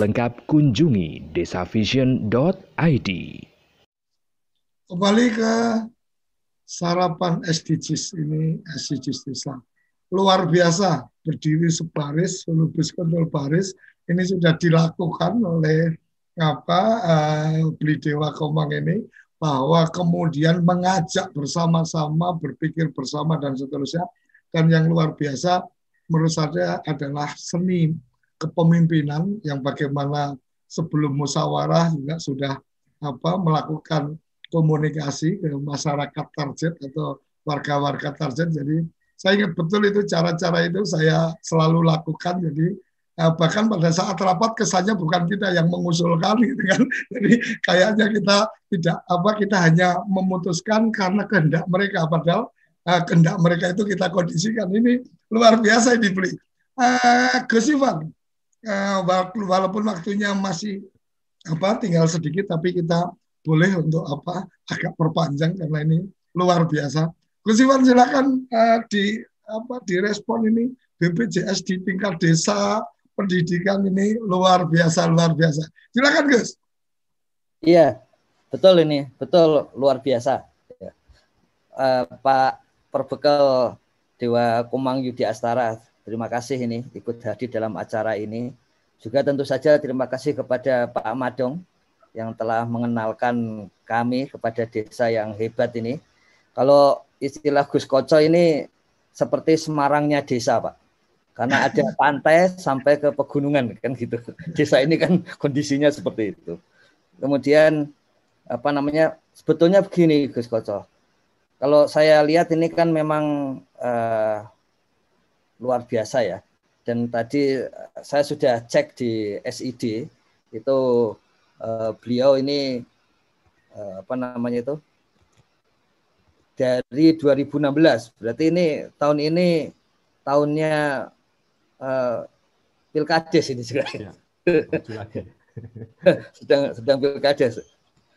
lengkap kunjungi desavision.id. Kembali ke sarapan SDGs ini, SDGs desa. Luar biasa, berdiri sebaris, lubis kontrol baris, ini sudah dilakukan oleh apa uh, beli dewa komang ini bahwa kemudian mengajak bersama-sama berpikir bersama dan seterusnya dan yang luar biasa menurut saya adalah seni kepemimpinan yang bagaimana sebelum musyawarah juga sudah apa melakukan komunikasi ke masyarakat target atau warga-warga target. Jadi saya ingat betul itu cara-cara itu saya selalu lakukan. Jadi eh, bahkan pada saat rapat kesannya bukan kita yang mengusulkan gitu kan. Jadi kayaknya kita tidak apa kita hanya memutuskan karena kehendak mereka padahal eh, kehendak mereka itu kita kondisikan. Ini luar biasa dibeli. Uh, Gus Ivan, Eh, walaupun waktunya masih apa tinggal sedikit tapi kita boleh untuk apa agak perpanjang karena ini luar biasa. Gus Iwan silakan uh, di apa direspon ini BPJS di tingkat desa pendidikan ini luar biasa luar biasa. Silakan Gus. Iya, betul ini, betul luar biasa. Uh, Pak Perbekal Dewa Kumang Yudi Astara, terima kasih ini ikut hadir dalam acara ini. Juga tentu saja terima kasih kepada Pak Madong yang telah mengenalkan kami kepada desa yang hebat ini. Kalau istilah Gus Koco ini seperti Semarangnya desa, Pak. Karena ada pantai sampai ke pegunungan kan gitu. Desa ini kan kondisinya seperti itu. Kemudian apa namanya? Sebetulnya begini Gus Koco. Kalau saya lihat ini kan memang uh, luar biasa ya. Dan tadi saya sudah cek di SID itu uh, beliau ini uh, apa namanya itu dari 2016. Berarti ini tahun ini tahunnya uh, pilkades ini juga. Ya, sedang sedang pilkades.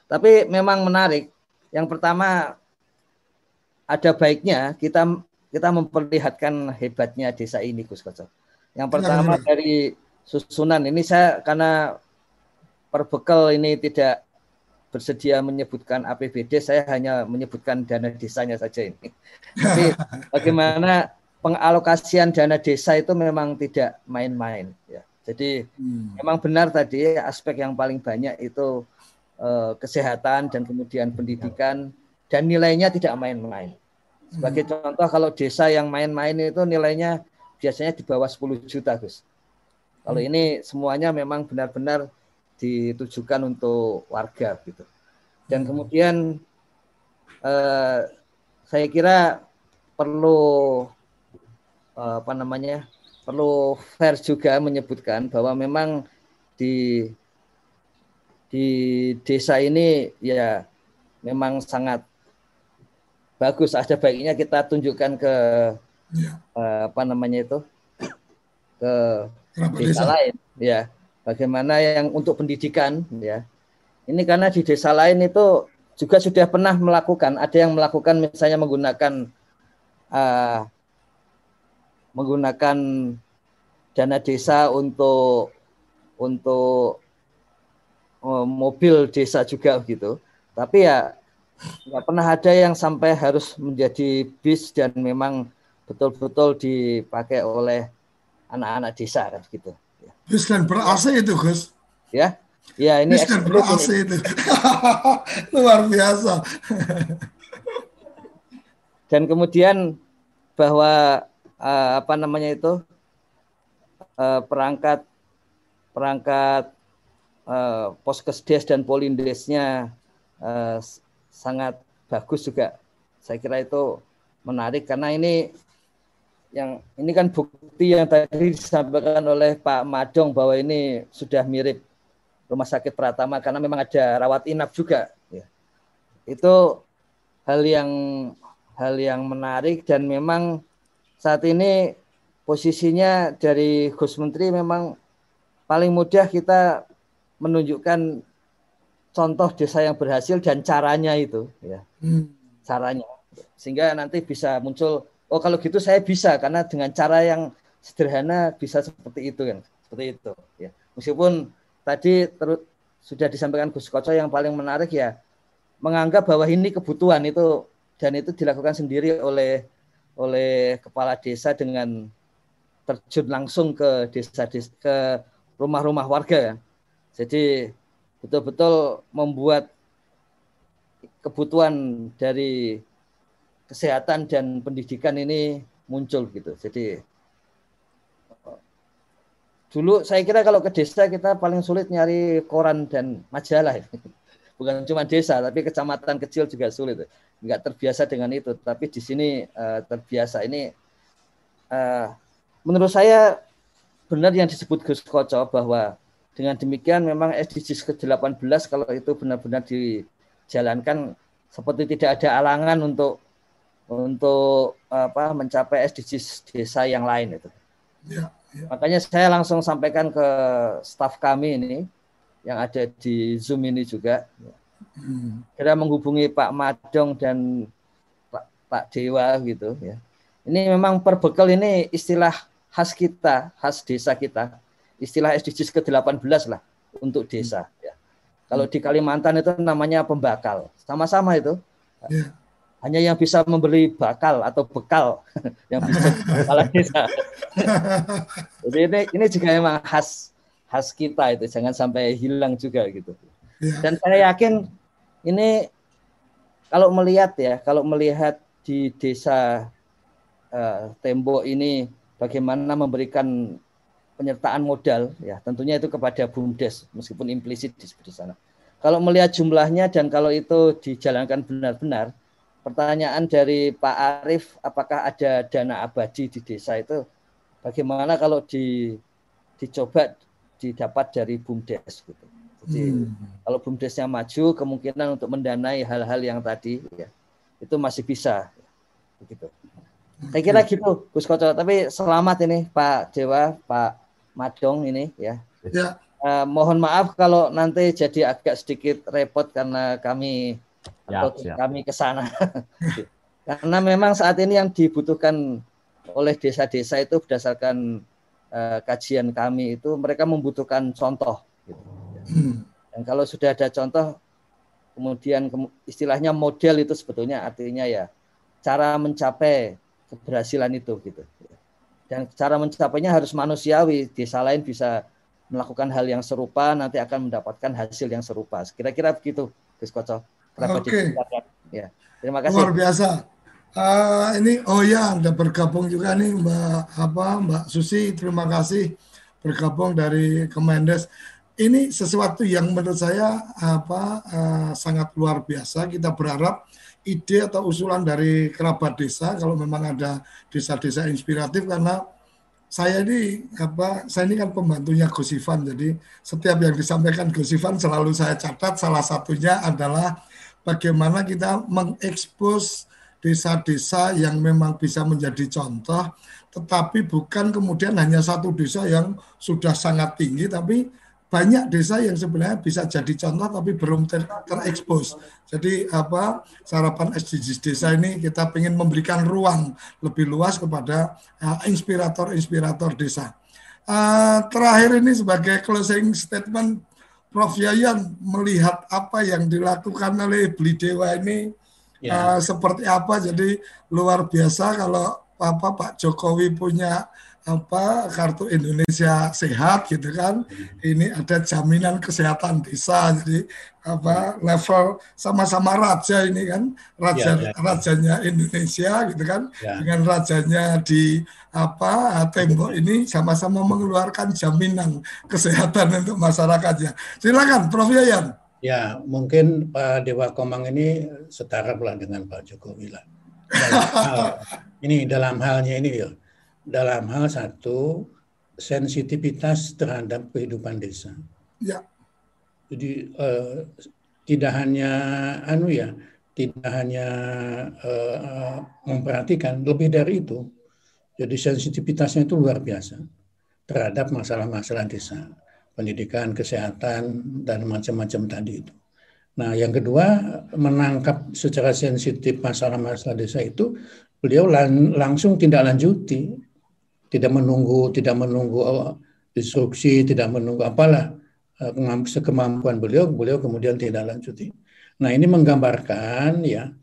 Tapi memang menarik. Yang pertama ada baiknya kita kita memperlihatkan hebatnya desa ini Gus Koco. Yang pertama dari susunan ini saya karena perbekal ini tidak bersedia menyebutkan APBD, saya hanya menyebutkan dana desanya saja ini. Tapi bagaimana pengalokasian dana desa itu memang tidak main-main. Ya. Jadi hmm. memang benar tadi aspek yang paling banyak itu eh, kesehatan dan kemudian pendidikan dan nilainya tidak main-main. Sebagai hmm. contoh kalau desa yang main-main itu nilainya biasanya di bawah 10 juta, Gus. Kalau hmm. ini semuanya memang benar-benar ditujukan untuk warga gitu. Dan hmm. kemudian eh, saya kira perlu eh, apa namanya perlu fair juga menyebutkan bahwa memang di di desa ini ya memang sangat bagus. Ada baiknya kita tunjukkan ke ya. eh, apa namanya itu ke desa lain ya bagaimana yang untuk pendidikan ya ini karena di desa lain itu juga sudah pernah melakukan ada yang melakukan misalnya menggunakan uh, menggunakan dana desa untuk untuk uh, mobil desa juga gitu tapi ya nggak pernah ada yang sampai harus menjadi bis dan memang betul-betul dipakai oleh anak-anak desa kan gitu Bis dan ber AC itu, Gus. Ya. Ya, ini Bis dan ber AC itu. Luar biasa. dan kemudian bahwa uh, apa namanya itu uh, perangkat perangkat uh, poskesdes dan polindesnya uh, sangat bagus juga. Saya kira itu menarik karena ini yang ini kan bukti yang tadi disampaikan oleh Pak Madong bahwa ini sudah mirip rumah sakit Pratama karena memang ada rawat inap juga. Ya. Itu hal yang hal yang menarik dan memang saat ini posisinya dari Gus Menteri memang paling mudah kita menunjukkan contoh desa yang berhasil dan caranya itu ya hmm. caranya sehingga nanti bisa muncul oh kalau gitu saya bisa karena dengan cara yang sederhana bisa seperti itu kan seperti itu ya meskipun tadi terus sudah disampaikan Gus Koco yang paling menarik ya menganggap bahwa ini kebutuhan itu dan itu dilakukan sendiri oleh oleh kepala desa dengan terjun langsung ke desa, desa ke rumah-rumah warga ya. Jadi betul-betul membuat kebutuhan dari kesehatan dan pendidikan ini muncul gitu. Jadi dulu saya kira kalau ke desa kita paling sulit nyari koran dan majalah. Bukan cuma desa, tapi kecamatan kecil juga sulit. Enggak terbiasa dengan itu. Tapi di sini uh, terbiasa. Ini uh, menurut saya benar yang disebut Gus Koco bahwa dengan demikian memang SDGs ke-18 kalau itu benar-benar dijalankan seperti tidak ada alangan untuk untuk apa mencapai SDGs desa yang lain itu. Ya, ya. Makanya saya langsung sampaikan ke staf kami ini yang ada di Zoom ini juga. Hmm. Kira menghubungi Pak Madong dan Pak Dewa gitu ya. Ini memang perbekal ini istilah khas kita, khas desa kita. Istilah SDGs ke-18 lah untuk desa ya. Kalau di Kalimantan itu namanya pembakal. Sama-sama itu. Ya. Hanya yang bisa memberi bakal atau bekal yang bisa kepala desa. Jadi ini ini juga memang khas khas kita itu jangan sampai hilang juga gitu. Ya. Dan saya yakin ini kalau melihat ya, kalau melihat di desa uh, tembok ini bagaimana memberikan penyertaan modal ya tentunya itu kepada BUMDes meskipun implisit di sebelah sana. Kalau melihat jumlahnya dan kalau itu dijalankan benar-benar, pertanyaan dari Pak Arief apakah ada dana abadi di desa itu bagaimana kalau di dicoba didapat dari BUMDes gitu. Jadi hmm. kalau BUMDesnya maju kemungkinan untuk mendanai hal-hal yang tadi ya itu masih bisa begitu. Saya kira gitu Gus Koco. Tapi selamat ini Pak Dewa, Pak Madong ini ya. Ya. Uh, mohon maaf kalau nanti jadi agak sedikit repot karena kami Siap, atau siap. kami ke sana. karena memang saat ini yang dibutuhkan oleh desa-desa itu berdasarkan uh, kajian kami itu mereka membutuhkan contoh. Gitu. Dan kalau sudah ada contoh, kemudian istilahnya model itu sebetulnya artinya ya cara mencapai keberhasilan itu gitu. Dan cara mencapainya harus manusiawi. Desa lain bisa melakukan hal yang serupa, nanti akan mendapatkan hasil yang serupa. Kira-kira begitu, Gus Koco. Oke. Ya. Terima kasih. Luar biasa. Uh, ini oh ya, Anda bergabung juga nih Mbak apa Mbak Susi. Terima kasih bergabung dari Kemendes. Ini sesuatu yang menurut saya apa uh, sangat luar biasa. Kita berharap ide atau usulan dari kerabat desa kalau memang ada desa-desa inspiratif karena saya ini apa saya ini kan pembantunya Gus Ivan jadi setiap yang disampaikan Gus Ivan selalu saya catat salah satunya adalah bagaimana kita mengekspos desa-desa yang memang bisa menjadi contoh tetapi bukan kemudian hanya satu desa yang sudah sangat tinggi tapi banyak desa yang sebenarnya bisa jadi contoh tapi belum ter terekspos. Jadi apa sarapan SDGs desa ini kita ingin memberikan ruang lebih luas kepada inspirator-inspirator uh, desa. Uh, terakhir ini sebagai closing statement, Prof Yayan melihat apa yang dilakukan oleh Beli Dewa ini ya. uh, seperti apa. Jadi luar biasa kalau apa Pak Jokowi punya apa kartu Indonesia sehat gitu kan. Ini ada jaminan kesehatan desa jadi apa level sama-sama raja ini kan. Raja ya, ya. rajanya Indonesia gitu kan. Ya. dengan rajanya di apa tembok ini sama-sama mengeluarkan jaminan kesehatan untuk masyarakatnya. Silakan Prof. Yayan. Ya mungkin Pak Dewa Komang ini setara pula dengan Pak Jokowi lah dalam hal, ini dalam halnya ini ya dalam hal satu sensitivitas terhadap kehidupan desa. Ya. Jadi uh, tidak hanya anu ya, tidak hanya uh, memperhatikan, lebih dari itu. Jadi sensitivitasnya itu luar biasa terhadap masalah-masalah desa, pendidikan, kesehatan dan macam-macam tadi itu. Nah, yang kedua menangkap secara sensitif masalah-masalah desa itu beliau lang langsung tidak lanjuti tidak menunggu tidak menunggu oh, instruksi, tidak menunggu apalah eh, sekemampuan beliau, beliau kemudian tidak lanjuti. Nah ini menggambarkan ya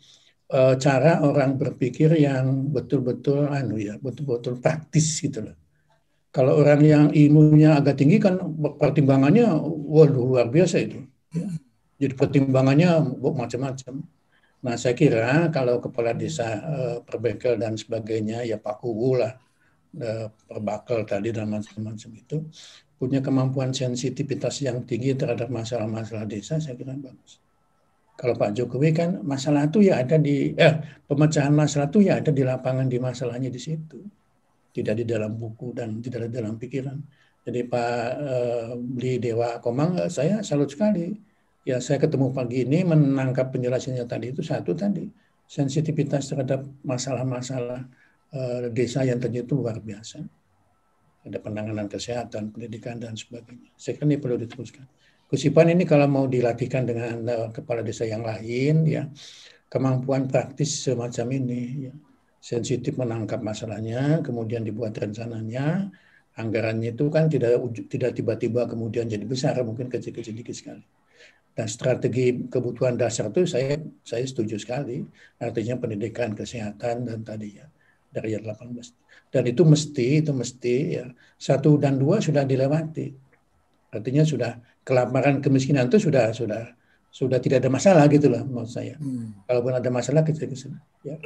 eh, cara orang berpikir yang betul-betul anu ya betul-betul praktis gitu loh. Kalau orang yang ilmunya agak tinggi kan pertimbangannya waduh luar biasa itu. Ya. Jadi pertimbangannya macam-macam. Nah saya kira kalau kepala desa eh, perbengkel dan sebagainya ya Pak Kubu lah Eh, perbakal tadi dan macam-macam itu punya kemampuan sensitivitas yang tinggi terhadap masalah-masalah desa saya kira bagus. Kalau Pak Jokowi kan masalah itu ya ada di eh pemecahan masalah itu ya ada di lapangan di masalahnya di situ. Tidak di dalam buku dan tidak di dalam pikiran. Jadi Pak eh, Beli Dewa Komang eh, saya salut sekali. Ya saya ketemu pagi ini menangkap penjelasannya tadi itu satu tadi sensitivitas terhadap masalah-masalah Eh, desa yang ternyata luar biasa. Ada penanganan kesehatan, pendidikan, dan sebagainya. Saya kira ini perlu diteruskan. Kusipan ini kalau mau dilatihkan dengan uh, kepala desa yang lain, ya kemampuan praktis semacam ini. Ya. Sensitif menangkap masalahnya, kemudian dibuat rencananya, anggarannya itu kan tidak tidak tiba-tiba kemudian jadi besar, mungkin kecil-kecil dikit sekali. Dan strategi kebutuhan dasar itu saya saya setuju sekali, artinya pendidikan, kesehatan dan tadi ya dari 18. Dan itu mesti itu mesti ya satu dan dua sudah dilewati. Artinya sudah kelaparan kemiskinan itu sudah sudah sudah tidak ada masalah gitu lah menurut saya. Hmm. Kalaupun ada masalah kita ke sana. Ya.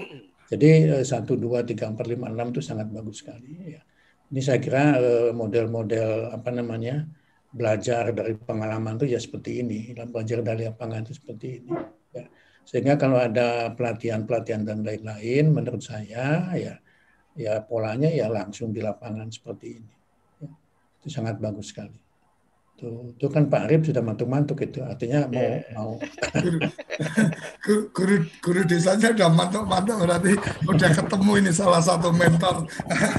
Jadi eh, satu dua tiga empat lima enam itu sangat bagus sekali. Ya. Ini saya kira eh, model-model apa namanya belajar dari pengalaman itu ya seperti ini, belajar dari lapangan itu seperti ini. Ya. Sehingga kalau ada pelatihan-pelatihan dan lain-lain, menurut saya ya ya polanya ya langsung di lapangan seperti ini. Ya. Itu sangat bagus sekali. Tuh, itu kan Pak Arif sudah mantuk-mantuk itu, artinya mau yeah. mau guru, guru, guru desanya udah mantuk-mantuk berarti udah ketemu ini salah satu mentor.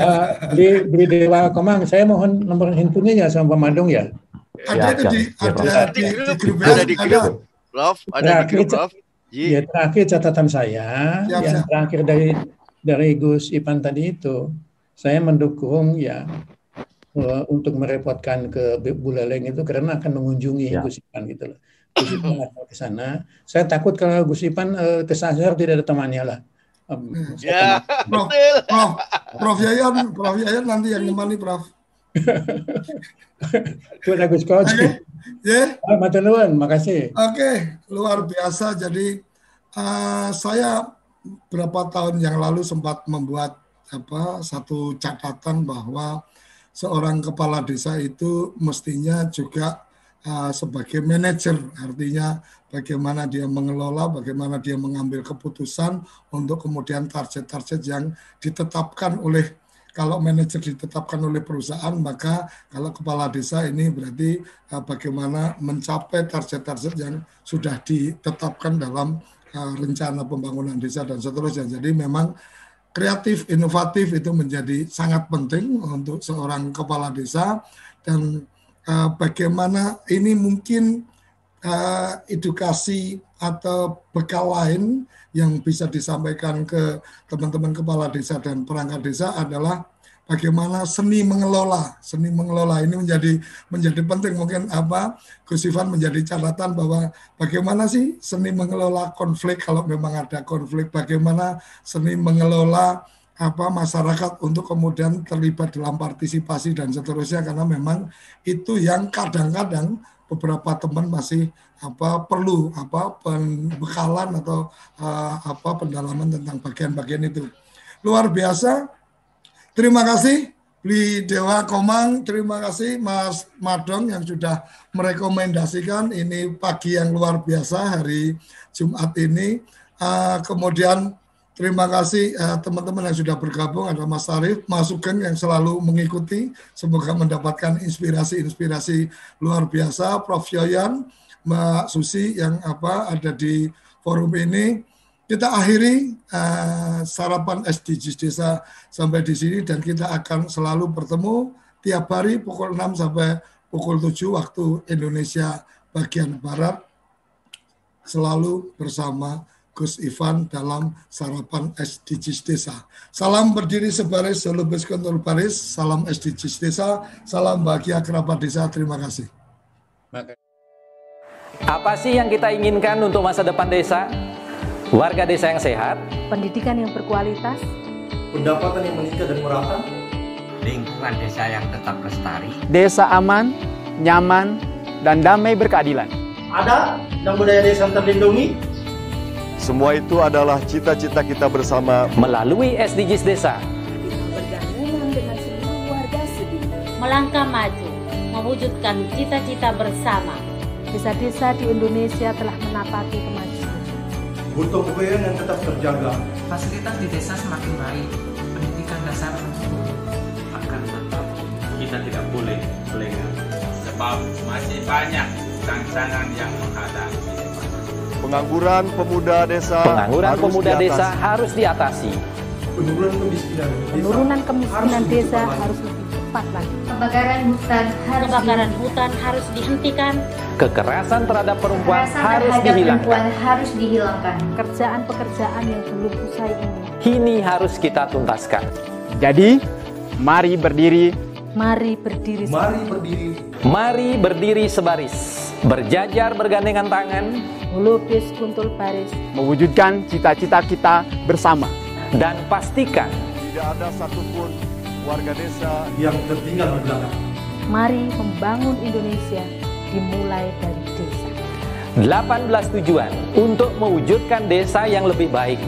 uh, di, di Dewa Komang, saya mohon nomor handphonenya ya sama Pak Madung ya. Ada ya, di, ya, ada di, di, grup ada di grup. Prof, ada terakhir, di grup, Prof. Ya, terakhir catatan saya, Siap, yang siap. terakhir dari dari Gus Ipan tadi itu, saya mendukung ya uh, untuk merepotkan ke Buleleng itu karena akan mengunjungi Ya. Gus Ipan gitu loh. Gus Ipan akan ke sana. Saya takut kalau Gus Ipan uh, kesasar tidak ada temannya lah. Um, Ya, Prof, betul. Prof, Prof Yayan, Prof Yayan nanti yang nemani Prof. Itu ada Gus Coach. Ya. Ah, Matur nuwun, makasih. Oke, luar biasa. Jadi eh, saya berapa tahun yang lalu sempat membuat apa satu catatan bahwa seorang kepala desa itu mestinya juga eh, sebagai manajer, artinya bagaimana dia mengelola, bagaimana dia mengambil keputusan untuk kemudian target-target yang ditetapkan oleh kalau manajer ditetapkan oleh perusahaan, maka kalau kepala desa ini berarti uh, bagaimana mencapai target-target yang sudah ditetapkan dalam uh, rencana pembangunan desa dan seterusnya. Jadi memang kreatif, inovatif itu menjadi sangat penting untuk seorang kepala desa dan uh, bagaimana ini mungkin uh, edukasi atau bekal lain yang bisa disampaikan ke teman-teman kepala desa dan perangkat desa adalah bagaimana seni mengelola. Seni mengelola ini menjadi menjadi penting. Mungkin apa Gus Ivan menjadi catatan bahwa bagaimana sih seni mengelola konflik kalau memang ada konflik? Bagaimana seni mengelola apa masyarakat untuk kemudian terlibat dalam partisipasi dan seterusnya? Karena memang itu yang kadang-kadang beberapa teman masih apa perlu apa pembekalan atau uh, apa pendalaman tentang bagian-bagian itu. Luar biasa. Terima kasih Bli Dewa Komang. Terima kasih Mas Madong yang sudah merekomendasikan ini pagi yang luar biasa hari Jumat ini. Uh, kemudian Terima kasih eh, teman-teman yang sudah bergabung, ada Mas Arif, Mas Sugeng yang selalu mengikuti, semoga mendapatkan inspirasi-inspirasi luar biasa, Prof. Yoyan, Mbak Susi yang apa ada di forum ini. Kita akhiri eh, sarapan SDGs Desa sampai di sini dan kita akan selalu bertemu tiap hari pukul 6 sampai pukul 7 waktu Indonesia bagian Barat selalu bersama Gus Ivan dalam sarapan SDGs Desa. Salam berdiri sebaris, selubis kontrol baris, salam SDGs Desa, salam bahagia kerabat desa, terima kasih. Apa sih yang kita inginkan untuk masa depan desa? Warga desa yang sehat, pendidikan yang berkualitas, pendapatan yang meningkat dan merata, lingkungan desa yang tetap lestari, Desa aman, nyaman, dan damai berkeadilan. ada dan budaya desa terlindungi, Semua itu adalah cita-cita kita bersama. Melalui SDGs Desa. melangkah maju, mewujudkan cita-cita bersama. desa-desa di Indonesia telah menapati kemajuan. butuh kebayaan yang tetap terjaga, Fasilitas di desa semakin baik, pendidikan dasar akan tetap. Kita tidak boleh lengah sebab masih banyak tantangan yang menghadapi pengangguran pemuda desa. Pengangguran harus pemuda diatasi. desa harus diatasi. penurunan kemiskinan desa Penurunan kemiskinan harus desa harus lebih cepat lagi. Kebakaran hutan harus Kebakaran hutan harus dihentikan. Kekerasan terhadap perempuan Kekerasan harus terhadap dihilangkan. perempuan harus dihilangkan. Pekerjaan-pekerjaan yang belum usai ini. Kini harus kita tuntaskan. Jadi, mari berdiri Mari berdiri. Mari berdiri. Mari berdiri sebaris, berjajar bergandengan tangan, Melukis kuntul baris. mewujudkan cita-cita kita bersama. dan pastikan Tidak ada satupun warga desa yang tertinggal di belakang. Mari membangun Indonesia dimulai dari desa. 18 tujuan untuk mewujudkan desa yang lebih baik